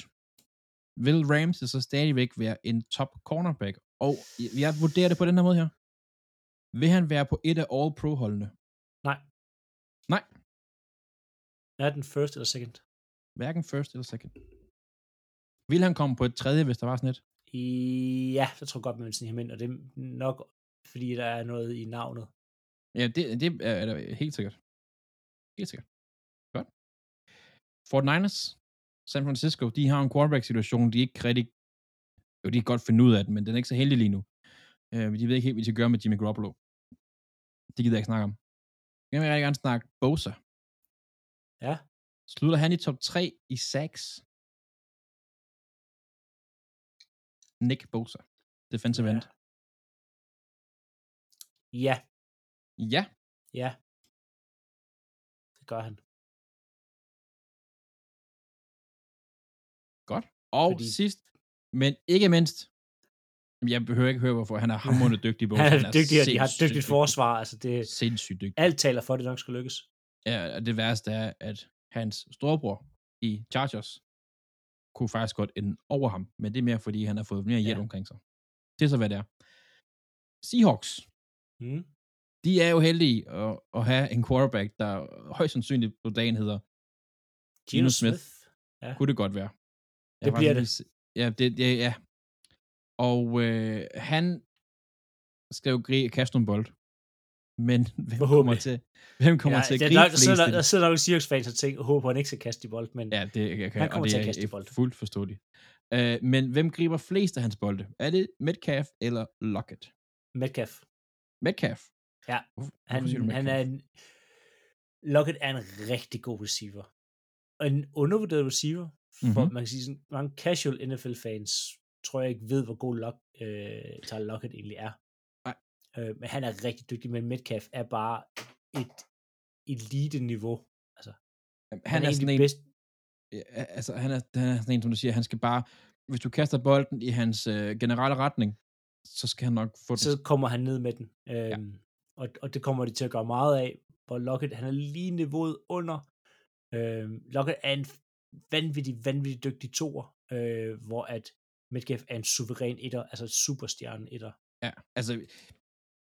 vil Ramsey så stadigvæk være en top cornerback. Og jeg vurderer det på den her måde her. Vil han være på et af All-Pro-holdene? Nej. Nej. Er den first eller second? Hverken first eller second. Vil han komme på et tredje, hvis der var sådan et? I, ja, så tror jeg godt, man vil snige ham ind, og det er nok, fordi der er noget i navnet. Ja, det, det er, er der helt sikkert. Helt sikkert. Godt. Fort Niners, San Francisco, de har en quarterback-situation, de ikke rigtig Jo, de kan godt finde ud af den, men den er ikke så heldig lige nu. Øh, de ved ikke helt, hvad de skal gøre med Jimmy Garoppolo. Det gider jeg ikke snakke om. Jeg vil rigtig gerne snakke Bosa. Ja. Slutter han i top 3 i sacks? Nick Bosa. Defensive Ja. end. Ja, Ja. ja. Det gør han. Godt. Og Fordi- sidst, men ikke mindst, jeg behøver ikke høre, hvorfor han er hammerende dygtig. Bosa. Han er dygtig, og de har et dygtigt dygtig. forsvar. Altså, det, Sindssygt dygtig. alt taler for, at det nok skal lykkes. Ja, og det værste er, at hans storebror i Chargers kunne faktisk godt ende over ham, men det er mere, fordi han har fået mere hjælp Ja. omkring sig. Det er så, hvad det er. Seahawks, Mm. de er jo heldige at, at have en quarterback, der højst sandsynligt på dagen hedder, Gino Smith. Smith. Ja. kunne det godt være. Jeg Det bliver faktisk se- Ja, det, det, ja. Og øh, han skal jo kaste nogle bold. Men hvem kommer Forhåbentlig. til, hvem kommer ja, til at der, gribe der, flest? der, der sidder nok en Seahawks-fans og tænker, håber, han ikke skal kaste de bold, men Ja, det jeg kan, Han kommer og det til at kaste de bolde. fuldt forståeligt. Uh, men hvem griber flest af hans bolde? Er det Metcalf eller Lockett? Metcalf. Metcalf? Ja, Han, du han Metcalf? er en... Lockett er en rigtig god receiver. Og en undervurderet receiver, for Mhm. man kan sige sådan, mange casual NFL-fans tror jeg ikke ved, hvor god Lock, øh, Tyler Lockett egentlig er. Øh, men han er rigtig dygtig, men Metcalf er bare et elite-niveau. Altså, Jamen, han, er, sådan sådan en, bedst. ja, altså, han er, han er sådan en, som du siger, han skal bare, hvis du kaster bolden i hans øh, generelle retning, så skal han nok få den. så kommer han ned med den. Øhm, og, og det kommer de til at gøre meget af, hvor Lockett, han er lige niveauet under. Øhm, Lockett er en vanvittig, vanvittig dygtig toer, øh, hvor at Metcalf er en suveræn etter, altså et superstjerne etter. Ja, altså,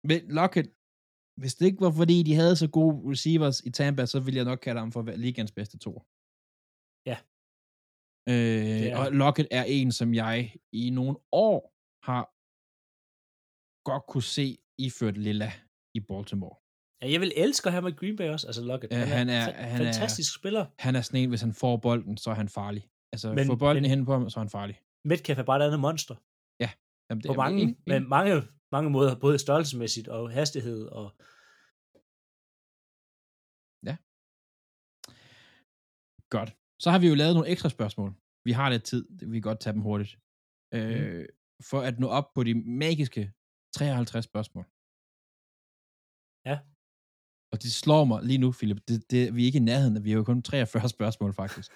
med Lockett, hvis det ikke var fordi, de havde så gode receivers i Tampa, så ville jeg nok kalde ham for ligands bedste to. Ja. Øh, er og han. Lockett er en, som jeg i nogle år har godt kunne se iført lilla i Baltimore. Ja, jeg vil elske at have med Green Bay også, altså Lockett. Ja, han er- fa- han er- fantastisk spiller. Han er sådan en, hvis han får bolden, så er han farlig. Altså, Men- men, få bolden men- hen på ham, så er han farlig. Metcalf er bare et andet monster. Jamen, På mange, med enig. mange, mange måder, både størrelsesmæssigt og hastighed. Og, Godt. Så har vi jo lavet nogle ekstra spørgsmål. Vi har lidt tid, vi kan godt tage dem hurtigt. Mhm. Øh, for at nå op på de magiske 53 spørgsmål. Ja. Og det slår mig lige nu, Philip. Det, det, vi er ikke i nærheden, vi har jo kun 43 spørgsmål, faktisk.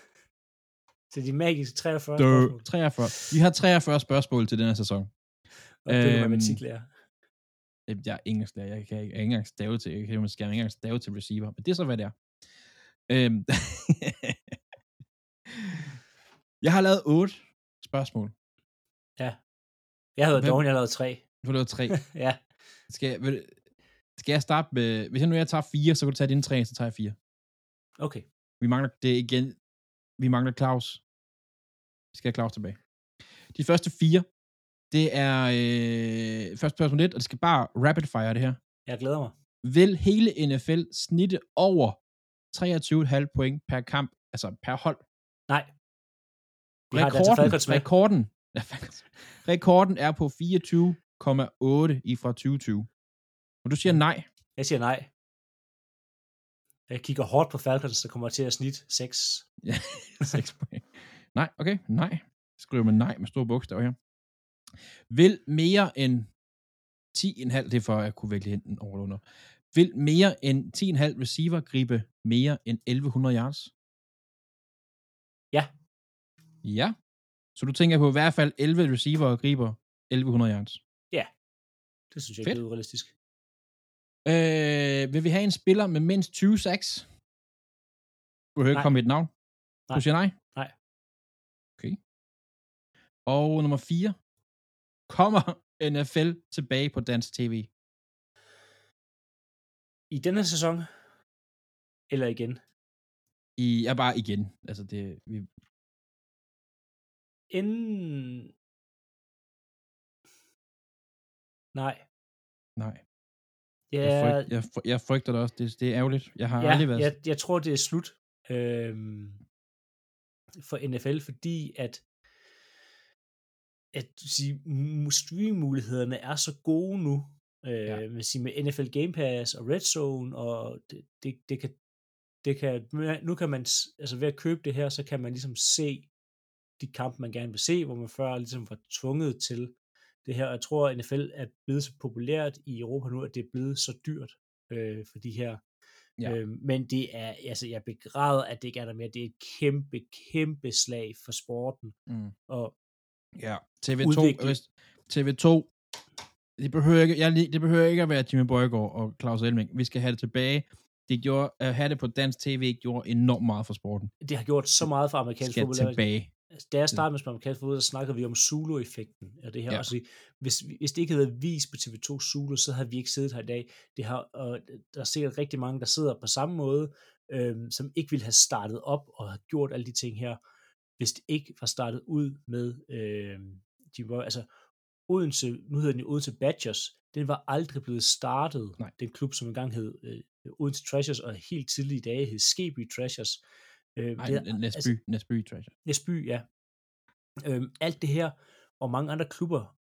til de magiske 43 Dø, spørgsmål. 43. Vi har 43 spørgsmål til denne sæson. Og det er Øhm, matematiklærer. Jeg er engelsklærer, jeg kan ikke, jeg kan ikke engang stave til, jeg kan måske ikke engang stave til receiver, men det er så, hvad det er. Øhm, jeg har lavet otte spørgsmål. Jeg havde doven, jeg lavede tre. Du har lavet tre. ja, Skal jeg, vil, skal jeg starte med, hvis jeg nu jeg tager fire, så kan du tage dine tre, så tager jeg fire. okay. Vi mangler, det igen, vi mangler Claus. Vi skal have Claus tilbage. De første fire, det er øh, første spørgsmål lidt, og det skal bare rapid fire det her. Jeg glæder mig. Vil hele NFL snitte over 23,5 point per kamp, altså per hold? Nej. Vi Rekorden, med. rekorden, rekorden er på 24,8 i fra 2020. Og du siger nej. Jeg siger nej. Jeg kigger hårdt på Falcons, der kommer til at snit 6. Ja, 6 point. Nej, okay, nej. Skriver man nej med store bogstaver her. Vil mere end 10,5, det er for at kunne vælge enten over eller under. Vil mere end 10,5 receiver gribe mere end 1100 yards? Ja. Ja. Så du tænker på i hvert fald 11 receiver og griber 1100 yards. Det synes jeg Fedt. er urealistisk. Øh, vil vi have en spiller med mindst 20 sacks? Du behøver ikke komme med et navn. Nej. Du siger nej? Nej. Okay. Og nummer 4. Kommer NFL tilbage på dansk tv? I denne sæson, eller igen, I er bare igen. Altså det, vi, inden... Nej. nej. Ja, Jeg, frygt, jeg, jeg frygter det også. Det, det er ærgerligt. Jeg har ja aldrig været... jeg, jeg tror, det er slut øhm, for NFL, fordi at at sige, mu- streammulighederne er så gode nu, øh, Ja. med, sige, med NFL Game Pass og Red Zone, og det, det, det kan, det kan, nu kan man, altså ved at købe det her, så kan man ligesom se de kampe, man gerne vil se, hvor man før ligesom var tvunget til det her. Og jeg tror, at NFL er blevet så populært i Europa nu, at det er blevet så dyrt øh, for de her. Ja. Øh, men det er, altså jeg begræder, at det ikke er der mere. Det er et kæmpe, kæmpe slag for sporten. Mm. Og Ja, TV2, Udvikle- hvis, TV2, det behøver, ikke, jeg, det behøver ikke at være Jimmy Bøjgaard og Claus Elming. Vi skal have det tilbage. Det gjorde, at have det på dansk tv gjorde enormt meget for sporten. det har gjort så meget for amerikansk Skal fodbold. tilbage. Altså, Da jeg startede med at amerikansk fodbold, så snakkede vi om Zulu-effekten og det her. Ja. Også, hvis, hvis det ikke havde været vist på TV2 Zulu, så havde vi ikke siddet her i dag. Det har, og der er sikkert rigtig mange, der sidder på samme måde, øhm, som ikke ville have startet op og gjort alle de ting her, hvis det ikke var startet ud med øhm, de var, altså Odense, nu hedder den Odense Badgers, den var aldrig blevet startet, Nej. den klub, som engang hed øh, Odense Treasures, og helt tidlige dage hed Skeby Treasures. Øh, Nej, det- Næsby, Næsby Treasure. Næsby, ja. Øhm, alt det her, og mange andre klubber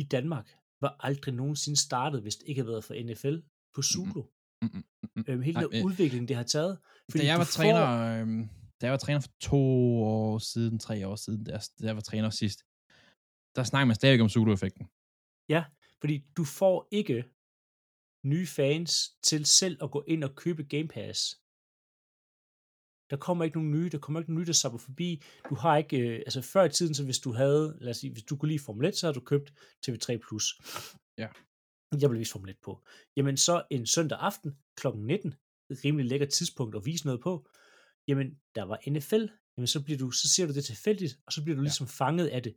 i Danmark, var aldrig nogensinde startet, hvis det ikke havde været for NFL på Zulu. Mm-mm, mm-mm. Øhm, hele den øh, udvikling, det har taget. Da jeg var får- træner, øhm, da jeg var træner for to år siden, tre år siden, da jeg, da jeg var træner sidst, der snakker man stadig om Zulu-effekten. Ja, fordi du får ikke nye fans til selv at gå ind og købe Game Pass. Der kommer ikke nogen nye, der kommer ikke nogen nye, der sapper forbi. Du har ikke, øh, altså før i tiden, så hvis du havde, lad os sige, hvis du kunne lide Formel 1, så havde du købt TV3+. Ja. Jeg vil vise Formel 1 på. Jamen så en søndag aften kl. 19, et rimelig lækkert tidspunkt at vise noget på, jamen der var NFL, jamen så, bliver du, så ser du det tilfældigt, og så bliver du Ja. ligesom fanget af det.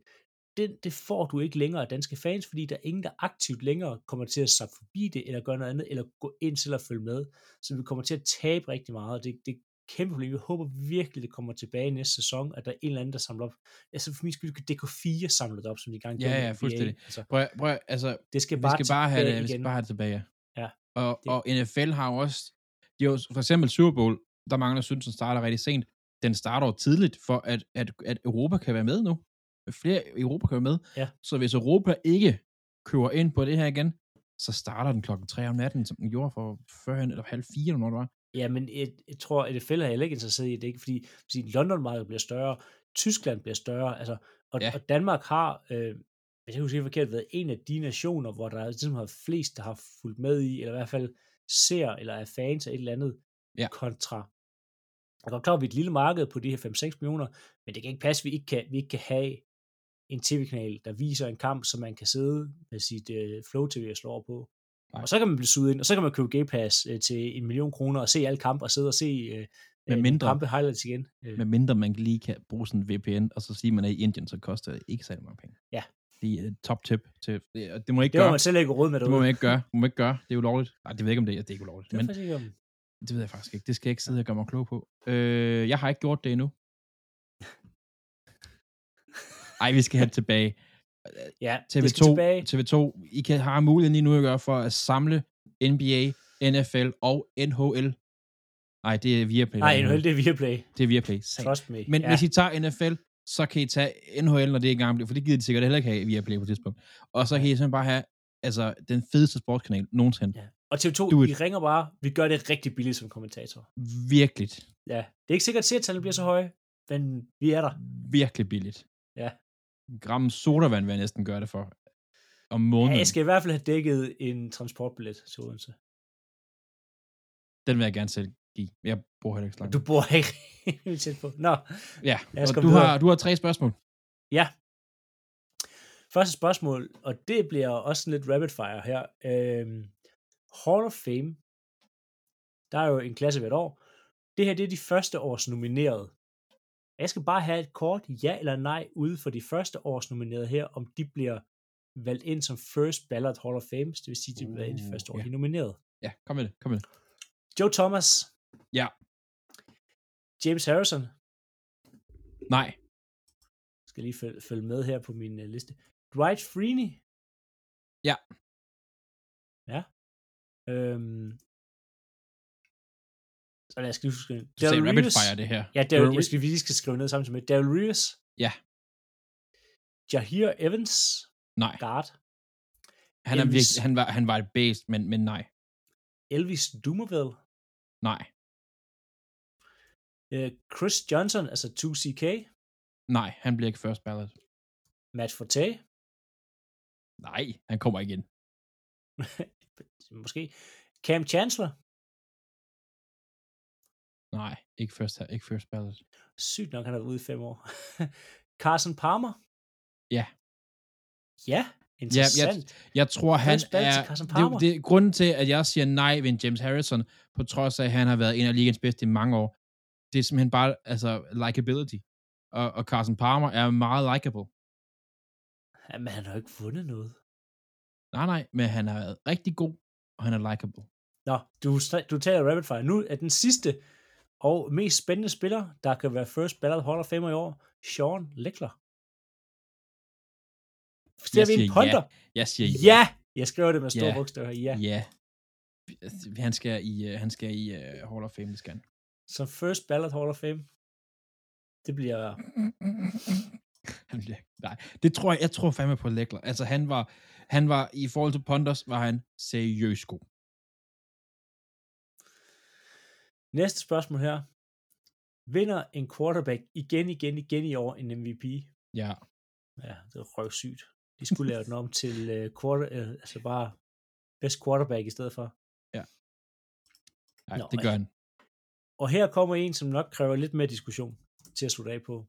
Det, det får du ikke længere af danske fans, fordi der er ingen, der aktivt længere kommer til at sappe forbi det, eller gøre noget andet, eller gå ind til at følge med. Så vi kommer til at tabe rigtig meget, og det, det er kæmpe problem. Jeg håber virkelig, det kommer tilbage næste sæson, at der er en eller anden, der samler op. Altså for min skyld kan DK4 samle det op, som de gang Ja, ja, fuldstændig. Altså, Prøv, prøv, altså, det skal vi bare, skal bare have det, vi skal igen. bare have det tilbage. Ja, Og, det- og NFL har jo også, de har jo, for eksempel Super Bowl, der er mange, der synes, den starter rigtig sent. Den starter jo tidligt, for at, at, at Europa kan være med nu. Flere Europa kan være med. Ja. Så hvis Europa ikke kører ind på det her igen, så starter den klokken 3 om natten, som den gjorde for førhen, eller halv fire, når det var. Ja, men jeg, jeg tror, at NFL er heller ikke interesseret i det, ikke? fordi, fordi London-markedet bliver større, Tyskland bliver større, altså, og, ja. og Danmark har, øh, hvis jeg husker forkert, været en af de nationer, hvor der ligesom har flest, der har fulgt med i, eller i hvert fald ser, eller er fans af et eller andet, Ja. kontra. Jeg er godt klar, at vi er et lille marked på de her 5-6 millioner, men det kan ikke passe, at vi ikke kan, vi ikke kan have en tv-kanal, der viser en kamp, som man kan sidde med sit øh, Flow TV og slå over på. Nej. Og så kan man blive suget ind, og så kan man købe Game Pass øh, til en million kroner og se alle kampe og sidde og se øh, Med øh, mindre- kampe highlights igen. Øh, Med mindre man lige kan bruge sådan en VPN, og så sige, at man er i Indien, så koster det ikke særlig mange penge. Ja. Det er et top tip. Til, det, det må ikke det må gøre. man selv ikke råd med Det derude. må man ikke gøre. Det må man ikke gøre. Det er ulovligt. Nej, det ved ikke, om det er. Det er ikke ulovligt. Det er Men ikke om. Det ved jeg faktisk ikke. Det skal jeg ikke sidde og gøre mig klog på. Øh, jeg har ikke gjort det endnu. Ej, vi skal have det tilbage. Ja, det skal TV2, tilbage. TV2, I kan have muligheden lige nu at gøre for at samle NBA, NFL og NHL. Nej, det er Viaplay. Nej, NHL, det er Viaplay. Det er Viaplay. Trust me. Men ja. hvis I tager NFL, så kan I tage NHL, når det engang bliver, for det gider de sikkert heller ikke have via Play på et tidspunkt. Og så kan I simpelthen bare have altså, den fedeste sportskanal nogensinde. Ja. Og TV2, Do it. ringer bare. Vi gør det rigtig billigt som kommentator. Virkelig, Ja, det er ikke sikkert, at seertallene bliver så høje, men vi er der. virkelig billigt. Ja. En gram sodavand vil jeg næsten gøre det for. Om ja. måneden. Jeg skal i hvert fald have dækket en transportbillet til Odense. Den vil jeg gerne selv give. Jeg bruger heller ikke så langt. Du bor ikke tæt på. Nå, Ja, og du har, du har tre spørgsmål. Ja. Første spørgsmål, og det bliver også lidt rapid fire her. Øhm, Hall of Fame. Der er jo en klasse hvert år. Det her, det er de første års nominerede. Jeg skal bare have et kort ja eller nej ude for de første års nominerede her, om de bliver valgt ind som first ballot Hall of Fame, det vil sige, de bliver valgt ind de Uh, første år, ja. de er nomineret. Ja, kom med det. Kom med det. Joe Thomas. Ja. James Harrison. Nej. skal lige følge, følge med her på min uh, liste. Dwight Freeney. Ja. Ja. Øhm. Så lad os lige skrive. Du sagde rapid fire det her. Ja, Daryl, Daryl jeg skal, vi lige skal skrive ned samtidig med. Daryl Reeves. Ja. Jahir Evans, Nej, guard. han, er Elvis- virkelig, han, var, han var et based, men, men nej. Elvis Dumerville, Nej, øh, Chris Johnson, altså 2CK, nej, han bliver ikke first ballot. Matt Forte, Nej, han kommer igen. måske, Cam Chancellor, Nej, ikke first, ikke first ballot. sygt nok, han har været ude i fem år. Carson Palmer, Ja. ja, interessant. Jeg tror, han er... Det, det, grunden til, at jeg siger nej ved en James Harrison, på trods af, at han har været en af ligens bedste i mange år, det er simpelthen bare, altså, likability. Og, og Carson Palmer er meget likable. Ja, men han har jo ikke vundet noget. Nej, nej, men han været rigtig god, og han er likable. Nå, du, du taler rapid fire. Nu er den sidste og mest spændende spiller, der kan være first ballot Hall of Famer i år, Sean Leckler. Stiller Jeg vi en punter? Jeg siger Ja! Jeg skriver det med store Ja. bogstaver. Ja. Ja. Han skal i, uh, han skal i uh, Hall of Fame, det skal han. Som first ballot Hall of Fame. Det bliver... han bliver, nej, det tror jeg, jeg tror fandme på Lækler. Altså han var, han var, i forhold til Ponders, var han seriøst god. Næste spørgsmål her. Vinder en quarterback igen, igen, igen i år en MVP? Ja, Ja, det er røvsygt. De skulle lave den om til uh, quarter, uh, altså bare best quarterback i stedet for. nej, Nå, det gør han. Og her kommer en, som nok kræver lidt mere diskussion til at slutte af på.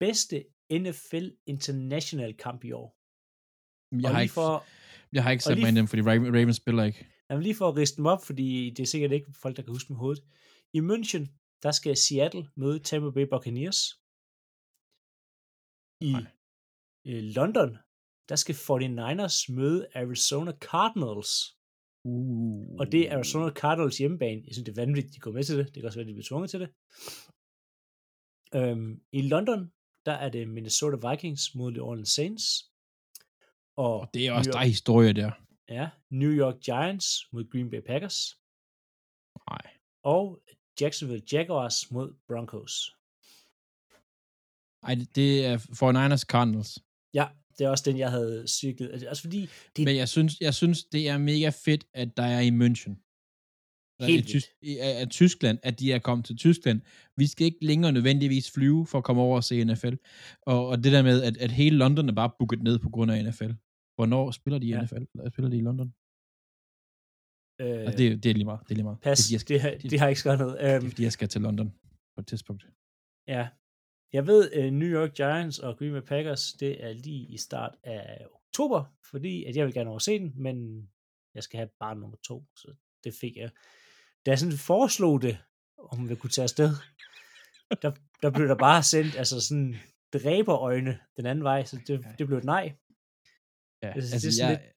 Bedste NFL International kamp i år. Jeg og har, ikke, for, jeg har ikke sat mig ind dem, fordi Ravens, spiller ikke. jamen lige for at riste dem op, fordi det er sikkert ikke folk, der kan huske med hovedet. I München, der skal Seattle møde Tampa Bay Buccaneers. I øh, London, der skal 49ers møde Arizona Cardinals. Uh. Og det er Arizona Cardinals hjemmebane. Jeg synes, det er vanvittigt, de går med til det. Det kan også være, de bliver tvunget til det. Øhm, I London, der er det Minnesota Vikings mod New Orleans Saints. Og, Og det er også, der York, er historie der. ja, New York Giants mod Green Bay Packers. Nej. Og Jacksonville Jaguars mod Broncos. Ej, det- er for Niners Cardinals. Ja, det er også den, jeg havde cyklet. Altså også fordi, det Men jeg synes, jeg synes, det er mega fedt, at der er i München. Helt i, Tys- i, af, af Tyskland, at de er kommet til Tyskland. Vi skal ikke længere nødvendigvis flyve for at komme over og se NFL. Og, og det der med, at, at hele London er bare booket ned på grund af NFL. Hvornår spiller de i Ja. NFL? Eller spiller de i London? øh, Altså, det, det er lige meget. Det er lige meget. pas, Det, jeg skal, det, har, det har ikke skrevet noget. det er, Øhm, fordi, jeg skal til London på et tidspunkt. Ja. Jeg ved, uh, New York Giants og Green Bay Packers, det er lige i start af oktober, fordi at jeg vil gerne over se den, men jeg skal have barn nummer to, så det fik jeg. Da jeg sådan foreslog det, om vi kunne tage afsted, der, der blev der bare sendt altså sådan dræberøjne den anden vej, så det, det blev et nej. Ja, Altså, altså, det er sådan jeg,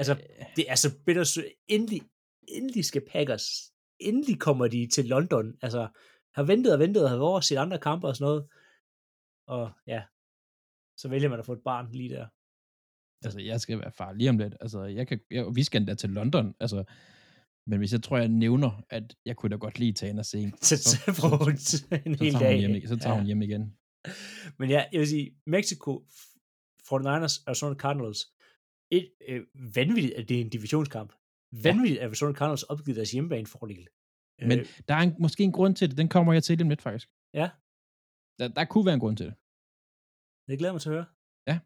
altså, Det er så bittersødt. Endelig, endelig skal Packers, endelig kommer de til London. Altså, har ventet og ventet og har været over set andre kampe og sådan noget. Og ja, så vælger man at få et barn lige der. altså, jeg skal være far lige om lidt. Altså, jeg kan, jeg, vi skal endda til London. Altså, men hvis jeg tror, jeg nævner, at jeg kunne da godt lige tage ind og se en, Så, så, så en så hel tager, dag. hun hjem, så tager hun hjem igen. Men ja, jeg vil sige, Mexico, 49ers, Arizona Cardinals, et, øh, vanvittigt, at det er en divisionskamp. Vanvittigt, at Arizona Cardinals opgivet deres hjemmebanefordel. Men Øh, der er en, måske en grund til det. Den kommer jeg til lige om lidt, faktisk. Ja. Der, der kunne være en grund til det. det glæder mig til at høre. Ja.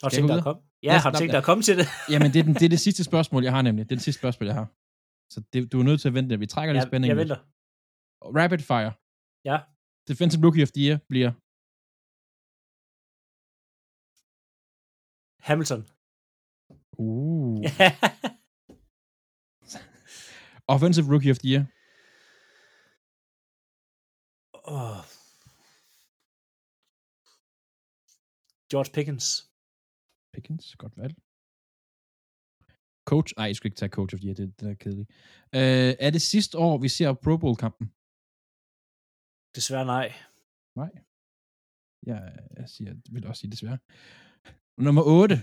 Har du Skal jeg Ja, Ja, har du tænkt dig at komme til det? Jamen, det er, den, det er det sidste spørgsmål, jeg har nemlig. Det er det sidste spørgsmål, jeg har. Så det, du er nødt til at vente. Vi trækker lidt jeg, spænding. jeg lidt. venter. Rapid fire. Ja. Defensive Rookie of the Year bliver Hamilton. uh. Offensive Rookie of the Year. oh. George Pickens. Pickens, godt valg. Coach, nej, jeg skulle ikke tage Coach of the Year, det, det er kedeligt. Uh, er det sidste år, vi ser Pro Bowl-kampen? Desværre nej. Nej. Jeg, jeg siger, jeg vil også sige desværre. Nummer 8.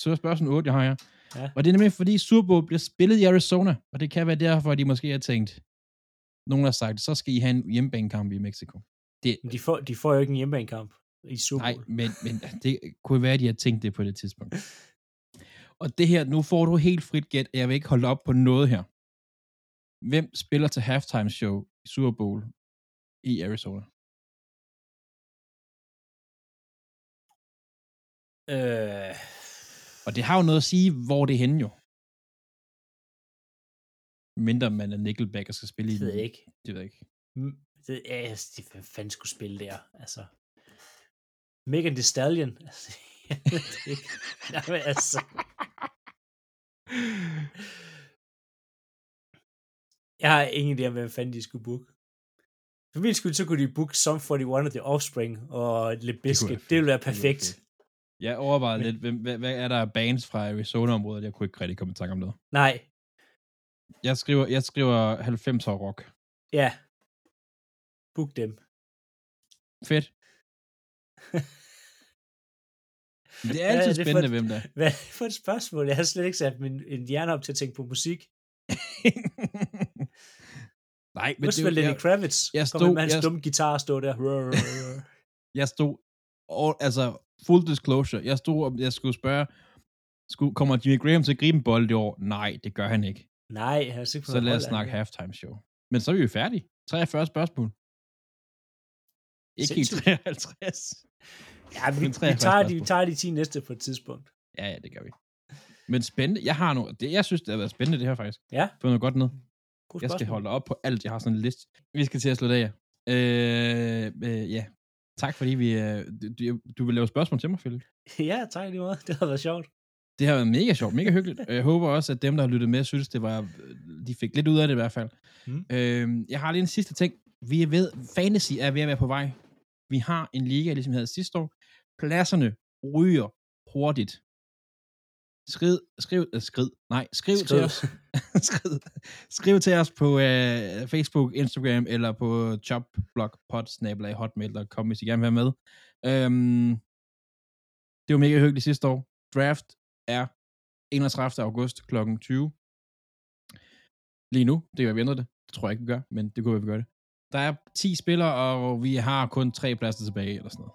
Så er spørgsmål 8, jeg har her. Ja. Og det er nemlig, fordi Super Bowl bliver spillet i Arizona, og det kan være derfor, at de måske har tænkt, nogen har sagt, så skal I have en hjemmebanekamp i Mexico. Det, de får, de får jo ikke en hjemmebanekamp i Super nej, men, men det kunne være, at de har tænkt det på det tidspunkt. Og det her, nu får du helt frit gæt, jeg vil ikke holde op på noget her. Hvem spiller til halftime show i Super Bowl i Arizona? Øh, Og det har jo noget at sige, hvor det er henne jo. Mindre man er Nickelback og skal spille i det ved jeg ikke. Det ved jeg ikke. Det, ja, de fanden skulle spille der, altså. Megan Thee Stallion. Altså, det. Jamen, altså. Jeg har ingen idé om, hvem fanden de skulle booke. For min skyld, så kunne de booke Sum 41 og The Offspring og være Bizkit. fedt. Det ville være Det perfekt. Jeg overvejede Men- lidt, hvem, hvad, hvad er der bands fra Arizona-området? Jeg kunne ikke rigtig komme i tanke om noget. Nej, Jeg skriver, jeg skriver 90'er rock. ja. Book dem. Fedt. Det er Hvad er altid det spændende, et- hvem der er. Hvad er det for et spørgsmål? Jeg har slet ikke sat min en hjerne op til at tænke på musik. Nej, Men men det var Lenny Kravitz. jeg Kom stod- med hans jeg- dumme guitar stå der. jeg stod, all, altså full disclosure, jeg stod, og jeg skulle spørge, skulle, kommer Jimmy Graham til at gribe en bold i år? Nej, det gør han ikke. Nej, jeg har ikke Så lad os snakke halftime show. Men så er vi jo færdige. 43 spørgsmål. Ikke helt Sindssygt. 53. Ja, vi, vi, 43 tager de, vi tager de 10 næste på et tidspunkt. Ja, ja, det gør vi. Men spændende. Jeg har nu, det, jeg synes, det har været spændende, det her faktisk. Ja. Få noget godt ned. God Jeg skal holde op på alt. Jeg har sådan en liste. Vi skal til at slutte af. Øh, øh, ja. Tak fordi vi... Øh, du, du- vil lave spørgsmål til mig, Philip. Ja, tak lige meget. Det har været sjovt. Det har været mega sjovt, mega hyggeligt. Jeg håber også, at dem, der har lyttet med, synes, det var... De fik lidt ud af det i hvert fald. Mm. Øh, jeg har lige en sidste ting. Vi er ved... Fantasy er ved at være på vej. Vi har en liga, ligesom vi havde sidste år. Pladserne ryger hurtigt. Skriv, skriv, øh, skriv, nej, skriv, skriv. til os. skriv, skriv til os på øh, Facebook, Instagram eller på chopblogpod.hotmail.com, hvis I gerne vil være med. Øhm, det var mega hyggeligt sidste år. Draft er 31. august kl. 20. Lige nu, det kan være, vi ændrer det. Det tror jeg ikke, vi gør, men det kunne være, vi gør det. Der er 10 spillere, og vi har kun tre pladser tilbage, eller sådan noget.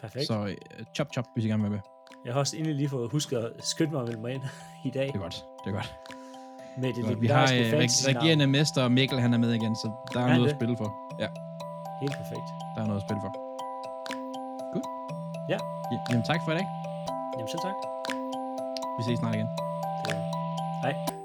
Perfekt. Så øh, chop chop, hvis I gerne vil med. Jeg har også endelig lige fået husket at skynde mig at mig ind i dag. Det er godt, det er godt. Med det, Det godt. Vi har reg- regerende mester, og Mikkel han er med igen, så der er Er noget det? at spille for. Ja, Helt perfekt. der er noget at spille for. Godt. Ja. ja. Jamen tak for i dag. Jamen selv tak. Vi ses snart igen. Det er. Hej.